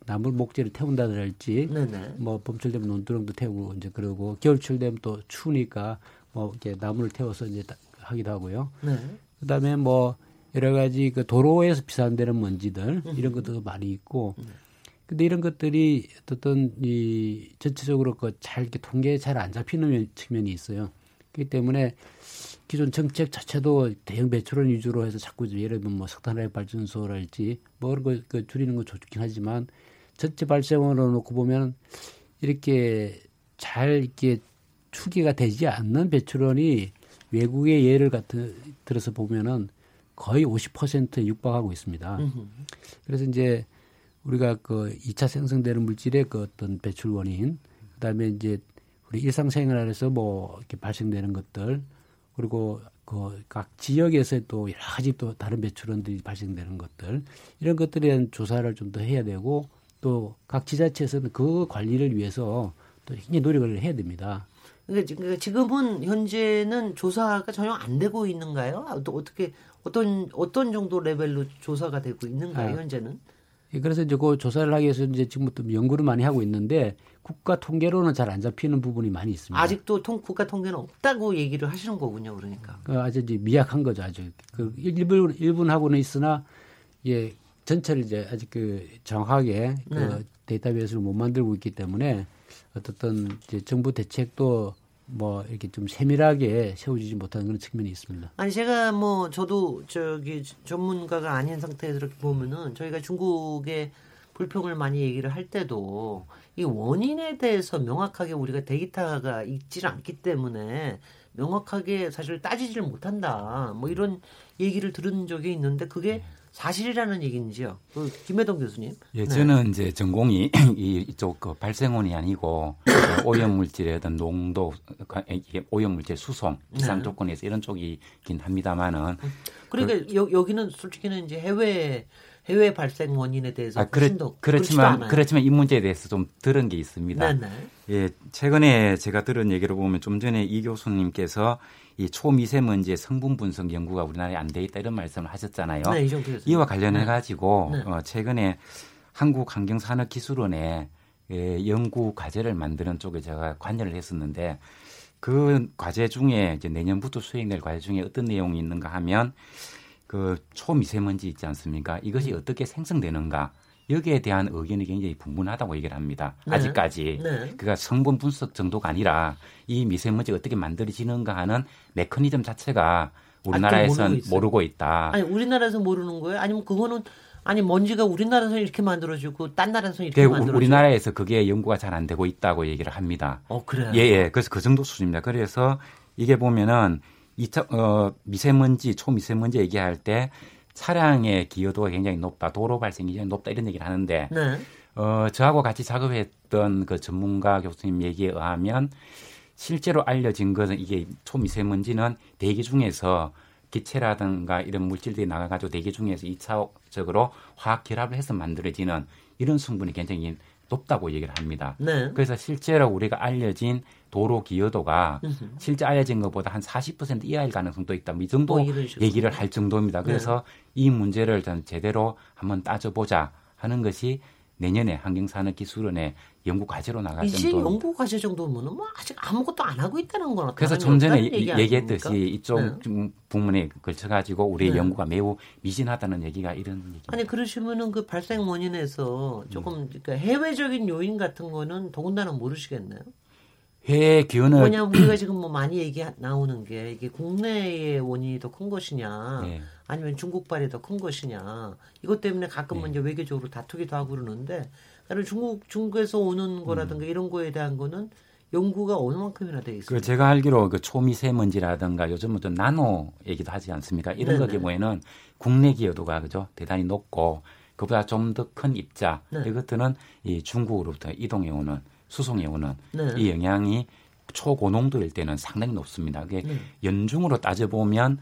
나물 목재를 태운다랄지 네네. 뭐 봄철 되면 논두렁도 태우고 이제 그러고 겨울철 되면 또 추우니까 뭐 이렇게 나무를 태워서 이제 다- 하기도 하고요. 네. 그다음에 뭐 여러 가지 그 도로에서 비산되는 먼지들 이런 것들도 많이 있고 근데 이런 것들이 어떤 이 전체적으로 그 잘 이렇게 통계에 잘 안 잡히는 면- 측면이 있어요. 그렇기 때문에 기존 정책 자체도 대형 배출원 위주로 해서 자꾸 예를 들면 뭐 석탄화력 발전소랄지 뭐 그런 거 그 줄이는 건 좋긴 하지만 전체 발생원으로 놓고 보면 이렇게 잘 이렇게 추계가 되지 않는 배출원이 외국의 예를 같은 들어서 보면은 거의 50%에 육박하고 있습니다. 음흠. 그래서 이제 우리가 그 2차 생성되는 물질의 그 어떤 배출 원인, 그다음에 이제 우리 일상생활에서 뭐 이렇게 발생되는 것들, 그리고 그 각 지역에서 또 여러 가지 또 다른 배출원들이 발생되는 것들, 이런 것들에 대한 조사를 좀 더 해야 되고 또 각 지자체에서는 그 관리를 위해서 또 굉장히 노력을 해야 됩니다. 그러니까 지- 그러니까 지금은 현재는 조사가 전혀 안 되고 있는가요? 아, 또 어떻게 어떤 어떤 정도 레벨로 조사가 되고 있는가요? 아, 현재는? 예, 그래서 이제 그 조사를 하기 위해서 이제 지금부터 연구를 많이 하고 있는데 국가 통계로는 잘 안 잡히는 부분이 많이 있습니다. 아직도 통, 국가 통계는 없다고 얘기를 하시는 거군요. 그러니까. 그 아주 이제 미약한 거죠, 아주. 그 일부 일부하고는 있으나 예 전체를 이제 아직 그 정확하게 그 네. 데이터베이스를 못 만들고 있기 때문에 어떻든 이제 정부 대책도 뭐 이렇게 좀 세밀하게 세워지지 못하는 그런 측면이 있습니다. 아니 제가 뭐 저도 저기 전문가가 아닌 상태에서 이렇게 보면은 저희가 중국에 불평을 많이 얘기를 할 때도 이 원인에 대해서 명확하게 우리가 데이터가 있지는 않기 때문에 명확하게 사실 따지지를 못한다. 뭐 이런 얘기를 들은 적이 있는데 그게 사실이라는 얘기인지요. 그 김혜동 교수님. 예, 네. 저는 이제 전공이 이- 이쪽 그 발생원이 아니고 그 오염 물질의 어떤 농도, 그 이게 오염 물질 수송 기상 네. 조건에서 이런 쪽이긴 합니다만은 그러니까 여, 여기는 솔직히는 이제 해외 해외 발생 원인에 대해서 아, 그렇지도 그렇지만. 그렇지만 이 문제에 대해서 좀 들은 게 있습니다. 네네. 예, 최근에 제가 들은 얘기를 보면 좀 전에 이 교수님께서 이 초미세먼지의 성분 분석 연구가 우리나라에 안 돼 있다 이런 말씀을 하셨잖아요. 네. 이와 관련해 가지고 네. 어, 최근에 한국환경산업기술원에 예, 연구 과제를 만드는 쪽에 제가 관여를 했었는데 그 과제 중에 이제 내년부터 수행될 과제 중에 어떤 내용이 있는가 하면 그 초미세먼지 있지 않습니까? 이것이 어떻게 생성되는가 여기에 대한 의견이 굉장히 분분하다고 얘기를 합니다. 네. 아직까지 네. 그러니까 성분 분석 정도가 아니라 이 미세먼지가 어떻게 만들어지는가 하는 메커니즘 자체가 우리나라에서는 모르고. 모르고 있다. 아니 우리나라에서 모르는 거예요? 아니면 그거는 아니 먼지가 우리나라에서 이렇게 만들어지고 딴 나라에서 이렇게 그 만들어지고 우리나라에서 그게 연구가 잘 안 되고 있다고 얘기를 합니다. 어 그래요. 예, 예. 그래서 그 정도 수준입니다. 그래서 이게 보면은 이차 어, 미세먼지, 초미세먼지 얘기할 때 차량의 기여도가 굉장히 높다, 도로 발생이 굉장히 높다 이런 얘기를 하는데 네. 어, 저하고 같이 작업했던 그 전문가 교수님 얘기에 의하면 실제로 알려진 것은 이게 초미세먼지는 대기 중에서 기체라든가 이런 물질들이 나가가지고 대기 중에서 이차적으로 화학 결합을 해서 만들어지는 이런 성분이 굉장히 높다고 얘기를 합니다. 네. 그래서 실제로 우리가 알려진 도로 기여도가. 실제 알려진 것보다 한 40% 이하일 가능성도 있다. 이 정도 뭐. 얘기를 할 정도입니다. 그래서 이 문제를 전 제대로 한번 따져보자 하는 것이 내년에 환경산업기술원의 연구 과제로 나갈 이제 정도. 연구 과제 정도면은 뭐 아직 아무것도 안 하고 있다는 거나 그래서 다름이 좀 전에 얘기? 얘기했듯이 이쪽 네. 좀 부문에 걸쳐가지고 우리의 네. 연구가 매우 미진하다는 얘기가 이런 얘기입니다. 아니 그러시면은 그 발생 원인에서 조금 음. 그러니까 해외적인 요인 같은 거는 더군다나 모르시겠네요. 해외 기원을 왜냐하면 우리가 지금 뭐 많이 얘기 나오는 게 이게 국내의 원인이 더 큰 것이냐 네. 아니면 중국발이 더 큰 것이냐 이것 때문에 가끔 네. 이제 외교적으로 다투기도 하고 그러는데 중국 중국에서 오는 거라든가 이런 거에 대한 거는 연구가 어느 만큼이나 돼 음. 그. 제가 알기로 그 초미세먼지라든가 요즘은 또 나노 얘기도 하지 않습니까? 이런 거 네네. 경우에는 국내 기여도가 그죠 대단히 높고 그보다 좀 더 큰 입자 네. 이것들은 이 중국으로부터 이동해 오는 수송해 오는 네. 이 영향이 초고농도일 때는 상당히 높습니다. 그게 네. 연중으로 따져 보면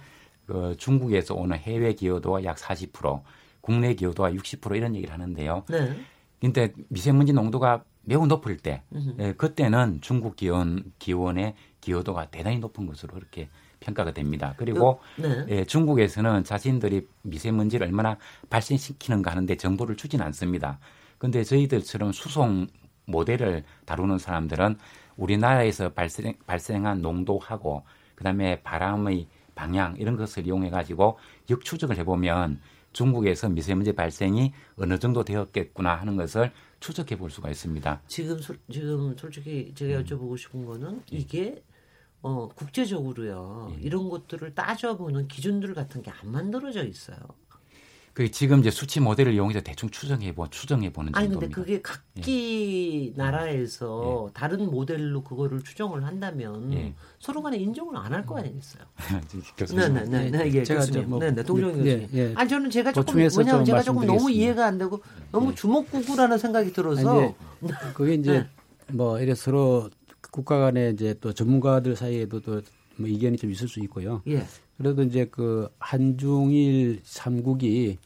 그 중국에서 오는 해외 기여도가 약 40%, 국내 기여도가 60% 이런 얘기를 하는데요. 네. 근데 미세먼지 농도가 매우 높을 때. 예, 그때는 중국 기온 기온의 기여도가 대단히 높은 것으로 그렇게 평가가 됩니다. 그리고 네. 예, 중국에서는 자신들이 미세먼지를 얼마나 발생시키는가 하는데 정보를 주진 않습니다. 근데 저희들처럼 수송 모델을 다루는 사람들은 우리나라에서 발생, 발생한 농도하고 그다음에 바람의 방향 이런 것을 이용해 가지고 역추적을 해보면 중국에서 미세먼지 발생이 어느 정도 되었겠구나 하는 것을 추적해 볼 수가 있습니다. 지금 솔, 지금 솔직히 제가 여쭤보고 싶은 거는 이게 어 국제적으로요 예. 이런 것들을 따져보는 기준들 같은 게 안 만들어져 있어요. 그 지금 이제 수치 모델을 이용해서 대충 추정해 보 추정해 보는 아니 근데 정도입니다. 그게 각기 나라에서 다른 모델로 그거를 추정을 한다면 예. 서로 간에 인정을 안 할 거 아니겠어요? 교수님. 네네네. 네, 예, 제가 교수님. 저 뭐- 네네. 동정희 예, 교수님. 예. 아니 저는 제가 조금 보충해서 왜냐하면 좀 제가 조금 너무. 이해가 안 되고 너무 주먹구구라는 생각이 들어서 아니, 이제 그게 이제 네. 뭐 이래 서로 국가 간에 이제 또 전문가들 사이에도 또 뭐 의견이 좀 있을 수 있고요. 예. 그래도 이제 그 한중일 삼국이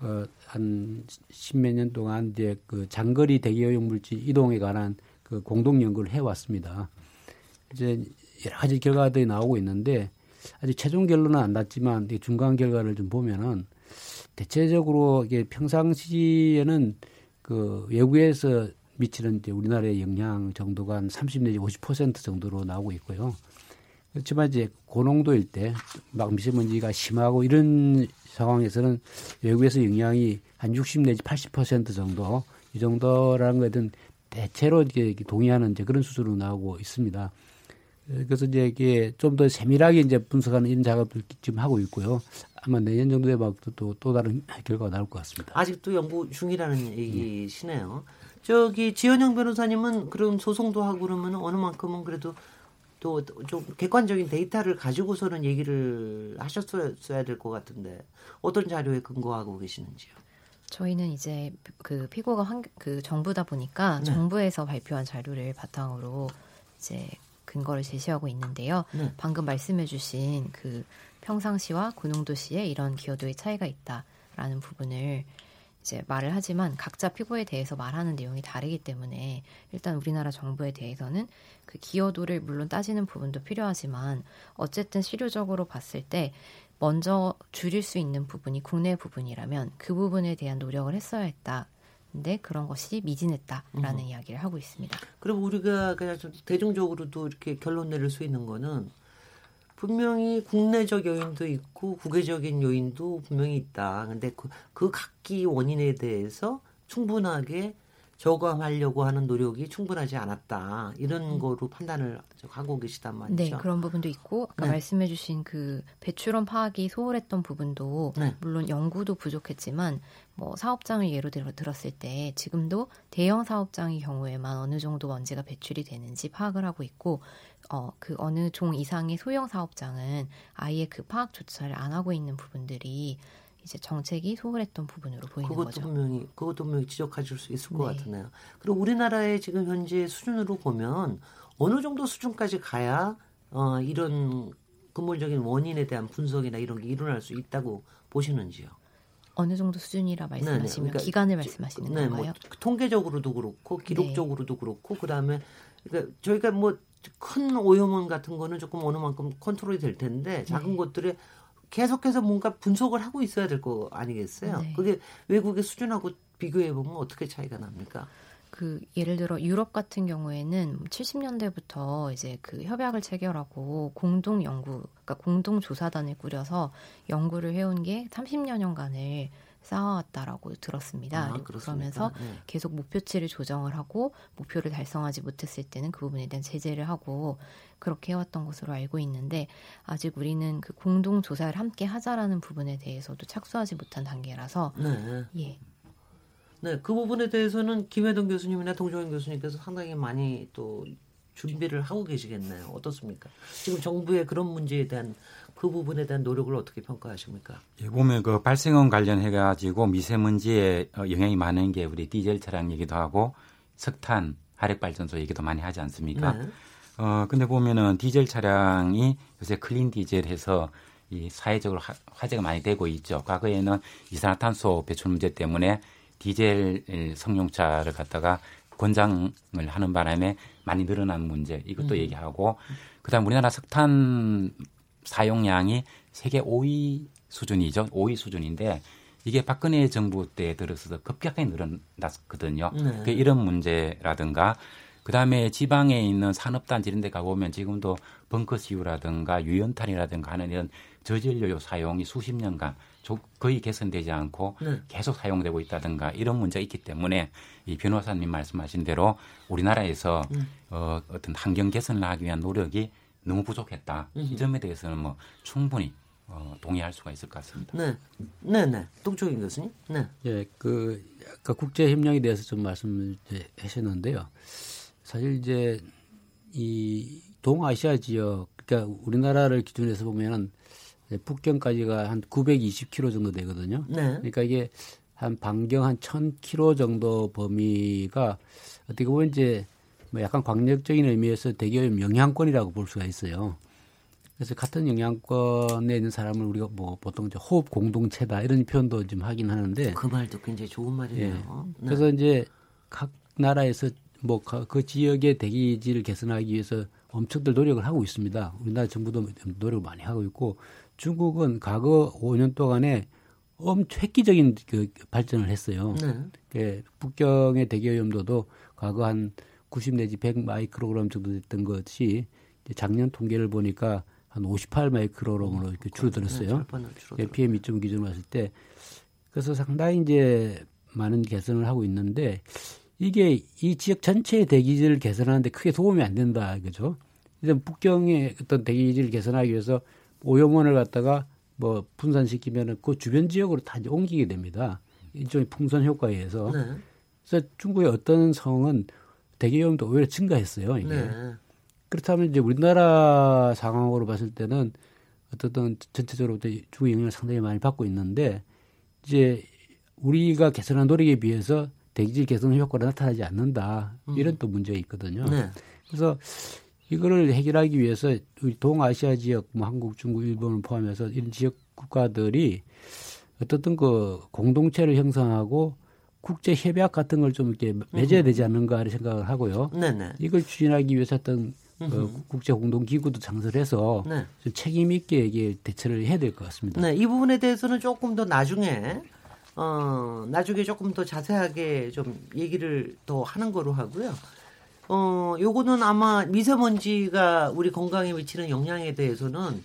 어, 한 십몇 년 동안 이제 그 장거리 대기오염 물질 이동에 관한 그 공동 연구를 해왔습니다. 이제 여러 가지 결과들이 나오고 있는데 아직 최종 결론은 안 났지만 이 중간 결과를 좀 보면은 대체적으로 이게 평상시에는 그 외국에서 미치는 이제 우리나라의 영향 정도가 한 30 내지 50% 정도로 나오고 있고요. 그렇지만 이제 고농도일 때 막 미세먼지가 심하고 이런 상황에서는 외국에서 영향이 한 60 내지 80% 정도 이 정도라는 것은 대체로 이게 동의하는 이제 그런 수준으로 나오고 있습니다. 그래서 이제 이게 좀 더 세밀하게 이제 분석하는 이런 작업을 지금 하고 있고요. 아마 내년 정도 되면 또, 또 다른 결과가 나올 것 같습니다. 아직도 연구 중이라는 얘기시네요. 저기 지현영 변호사님은 그런 소송도 하고 그러면 어느 만큼은 그래도 또 좀 객관적인 데이터를 가지고서는 얘기를 하셨어야 될 것 같은데 어떤 자료에 근거하고 계시는지요? 저희는 이제 그 피고가 환, 그 정부다 보니까 네. 정부에서 발표한 자료를 바탕으로 이제 근거를 제시하고 있는데요. 네. 방금 말씀해주신 그 평상시와 고농도시의 이런 기여도의 차이가 있다라는 부분을 이제 말을 하지만 각자 피고에 대해서 말하는 내용이 다르기 때문에 일단 우리나라 정부에 대해서는 그 기여도를 물론 따지는 부분도 필요하지만 어쨌든 실효적으로 봤을 때 먼저 줄일 수 있는 부분이 국내 부분이라면 그 부분에 대한 노력을 했어야 했다. 근데 그런 것이 미진했다라는 이야기를 하고 있습니다. 그리고 우리가 그냥 좀 대중적으로도 이렇게 결론 내릴 수 있는 거는 분명히 국내적 요인도 있고 국외적인 요인도 분명히 있다. 근데 그, 그 각기 원인에 대해서 충분하게 저감하려고 하는 노력이 충분하지 않았다. 이런 거로 판단을 하고 계시단 말이죠. 네, 그런 부분도 있고 아까 네. 말씀해주신 그 배출원 파악이 소홀했던 부분도 네. 물론 연구도 부족했지만 뭐 사업장을 예로 들어 들었을 때 지금도 대형 사업장의 경우에만 어느 정도 먼지가 배출이 되는지 파악을 하고 있고 어 그 어느 종 이상의 소형 사업장은 아예 그 파악조차를 안 하고 있는 부분들이 이제 정책이 소홀했던 부분으로 보이는 그것도 거죠. 분명히 그것도 분명히 지적하실 수 있을 것 네. 같으네요. 그리고 우리나라의 지금 현재 수준으로 보면 어느 정도 수준까지 가야 어, 이런 근본적인 원인에 대한 분석이나 이런 게 일어날 수 있다고 보시는지요? 어느 정도 수준이라 말씀하시면 그러니까 기간을 말씀하시는 네, 건가요? 뭐 통계적으로도 그렇고 기록적으로도 그렇고 그다음에 그러니까 저희가 뭐 큰 오염원 같은 거는 조금 어느 만큼 컨트롤이 될 텐데 작은 네. 것들에 계속해서 뭔가 분석을 하고 있어야 될 거 아니겠어요? 네. 그게 외국의 수준하고 비교해 보면 어떻게 차이가 납니까? 그 예를 들어 유럽 같은 경우에는 70년대부터 이제 그 협약을 체결하고 공동 연구, 그러니까 공동 조사단을 꾸려서 연구를 해온 게 30여 년간을 쌓아왔다라고 들었습니다. 아, 그렇습니까? 그러면서 네. 계속 목표치를 조정을 하고 목표를 달성하지 못했을 때는 그 부분에 대한 제재를 하고 그렇게 해왔던 것으로 알고 있는데 아직 우리는 그 공동 조사를 함께 하자라는 부분에 대해서도 착수하지 못한 단계라서 네. 예. 네, 그 부분에 대해서는 김혜동 교수님이나 동종현 교수님께서 상당히 많이 또 준비를 하고 계시겠네요. 어떻습니까? 지금 정부의 그런 문제에 대한 그 부분에 대한 노력을 어떻게 평가하십니까? 예, 보면 그 발생원 관련해 가지고 미세먼지에 어, 영향이 많은 게 우리 디젤 차량 얘기도 하고 석탄 화력 발전소 얘기도 많이 하지 않습니까? 네. 어 근데 보면은 디젤 차량이 요새 clean 디젤 해서 이 사회적으로 화, 화제가 많이 되고 있죠. 과거에는 이산화탄소 배출 문제 때문에 디젤 승용차를 갖다가 권장을 하는 바람에 많이 늘어난 문제 이것도 얘기하고 그다음 우리나라 석탄 사용량이 세계 5위 수준이죠. 5위 수준인데 이게 박근혜 정부 때 들어서서 급격하게 늘어났거든요. 네. 그 이런 문제라든가 그다음에 지방에 있는 산업단지 이런 데 가보면 지금도 벙커시유라든가 유연탄이라든가 하는 이런 저전료요 사용이 수십 년간 조- 거의 개선되지 않고 네. 계속 사용되고 있다든가 이런 문제가 있기 때문에 이 변호사님 말씀하신 대로 우리나라에서 어, 어떤 환경 개선을 하기 위한 노력이 너무 부족했다. 이 점에 대해서는 뭐 충분히 어, 동의할 수가 있을 것 같습니다. 네, 네, 네. 동종현 교수님. 네, 예, 그 아까 국제 협력에 대해서 좀 말씀을 이제 하셨는데요. 사실 이제 이 동아시아 지역, 그러니까 우리나라를 기준해서 보면은 북경까지가 한 920km 정도 되거든요. 네, 그러니까 이게 한 반경 한 1000km 정도 범위가 어떻게 보면 이제 뭐 약간 광역적인 의미에서 대기업 영향권이라고 볼 수가 있어요. 그래서 같은 영향권에 있는 사람을 우리가 뭐 보통 이제 호흡 공동체다 이런 표현도 좀 하긴 하는데 그 말도 굉장히 좋은 말이네요. 네. 그래서 이제 각 나라에서 뭐 그 지역의 대기질을 개선하기 위해서 엄청들 노력을 하고 있습니다. 우리나라 정부도 노력을 많이 하고 있고 중국은 과거 5년 동안에 엄청 획기적인 그 발전을 했어요. 네, 예, 북경의 대기오염도도 과거 한 90 내지 100 마이크로그램 정도 됐던 것이 작년 통계를 보니까 한 58 마이크로그램으로 이렇게 줄어들었어요. 줄어들었어요. 예, PM 2.5 기준으로 봤을 때 그래서 상당히 이제 많은 개선을 하고 있는데 이게 이 지역 전체의 대기질을 개선하는데 크게 도움이 안 된다 이거죠. 이제 북경의 어떤 대기질을 개선하기 위해서 오염원을 갖다가 뭐 분산시키면은 그 주변 지역으로 다 이제 옮기게 됩니다. 일종의 풍선 효과에 의해서. 네. 그래서 중국의 어떤 성은 대기오염도 오히려 증가했어요. 이게. 네. 그렇다면 이제 우리나라 상황으로 봤을 때는 어떻든 전체적으로 중국 영향을 상당히 많이 받고 있는데 이제 우리가 개선한 노력에 비해서 대기질 개선 효과가 나타나지 않는다 이런 또 문제가 있거든요. 음. 네. 그래서 이거를 해결하기 위해서 우리 동아시아 지역, 뭐 한국, 중국, 일본을 포함해서 이런 지역 국가들이 어떻든 그 공동체를 형성하고 국제 협약 같은 걸 좀 이렇게 맺어야 되지 않는가 이런 생각을 하고요. 네네. 이걸 추진하기 위해서 어떤 어, 국제 공동 기구도 창설해서 네. 좀 책임 있게 이게 대처를 해야 될 것 같습니다. 네, 이 부분에 대해서는 조금 더 나중에 어 나중에 조금 더 자세하게 좀 얘기를 더 하는 거로 하고요. 어 요거는 아마 미세먼지가 우리 건강에 미치는 영향에 대해서는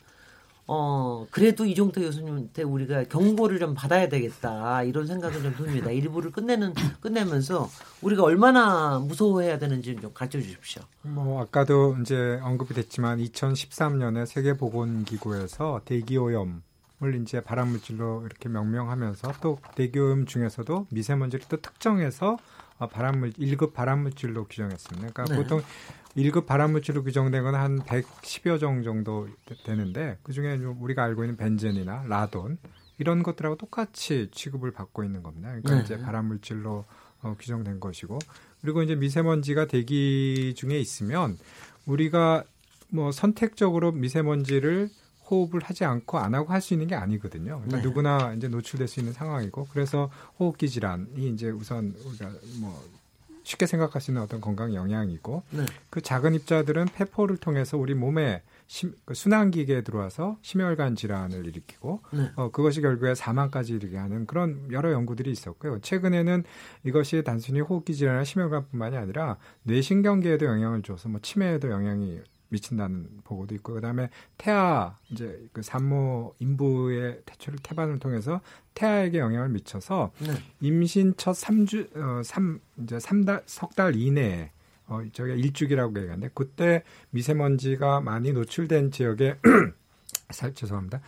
어 그래도 이종태 교수님한테 우리가 경고를 좀 받아야 되겠다 이런 생각은 좀 듭니다. 일부를 끝내는 끝내면서 우리가 얼마나 무서워해야 되는지 좀 가르쳐 주십시오. 뭐 아까도 이제 언급이 됐지만 2013년에 세계보건기구에서 대기오염 을 이제 발암물질로 이렇게 명명하면서 또 대기오염 중에서도 미세먼지를 또 특정해서 어, 발암물 1급 발암물질로 규정했습니다. 그러니까 네. 보통 1급 발암물질로 규정된 건 한 110여 종 정도 되- 되는데 그중에 좀 우리가 알고 있는 벤젠이나 라돈 이런 것들하고 똑같이 취급을 받고 있는 겁니다. 그러니까 네. 이제 발암물질로 어, 규정된 것이고 그리고 이제 미세먼지가 대기 중에 있으면 우리가 뭐 선택적으로 미세먼지를 호흡을 하지 않고 안 하고 할 수 있는 게 아니거든요. 그러니까 네. 누구나 이제 노출될 수 있는 상황이고 그래서 호흡기 질환이 이제 우선 우리가 뭐 쉽게 생각할 수 있는 어떤 건강 영향이고 네. 그 작은 입자들은 폐포를 통해서 우리 몸에 심, 그 순환기계에 들어와서 심혈관 질환을 일으키고 네. 어, 그것이 결국에 사망까지 이르게 하는 그런 여러 연구들이 있었고요. 최근에는 이것이 단순히 호흡기 질환이나 심혈관뿐만이 아니라 뇌신경계에도 영향을 줘서 뭐 치매에도 영향이 미친다는 보고도 있고 그다음에 태아 이제 그 산모 인부의 태초를 태반을 통해서 태아에게 영향을 미쳐서 네. 임신 첫 3주 어, 3 이제 3달 석 달 이내에 어 저희가 일주기라고 얘기하는데 그때 미세먼지가 많이 노출된 지역에 살 죄송합니다.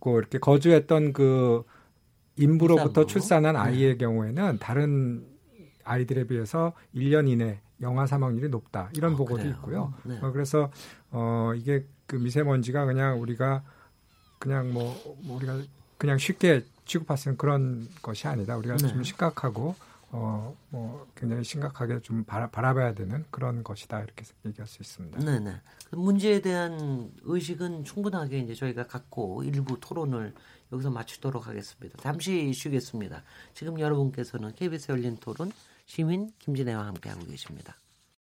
그 이렇게 거주했던 그 인부로부터. 출산한 네. 아이의 경우에는 다른 아이들에 비해서 1년 이내 영아 사망률이 높다. 이런 아, 보고도 그래요? 있고요. 네. 어, 그래서 어 이게 그 미세먼지가 그냥 우리가 그냥 뭐, 뭐 우리가 그냥 쉽게 취급할 수 있는 그런 것이 아니다. 우리가 네. 좀 심각하고 어 뭐 굉장히 심각하게 좀 바라, 바라봐야 되는 그런 것이다 이렇게 얘기할 수 있습니다. 네네. 그 문제에 대한 의식은 충분하게 이제 저희가 갖고 일부 토론을 여기서 마치도록 하겠습니다. 잠시 쉬겠습니다. 지금 여러분께서는 KBS 열린 토론 시민 김진애와 함께하고 계십니다.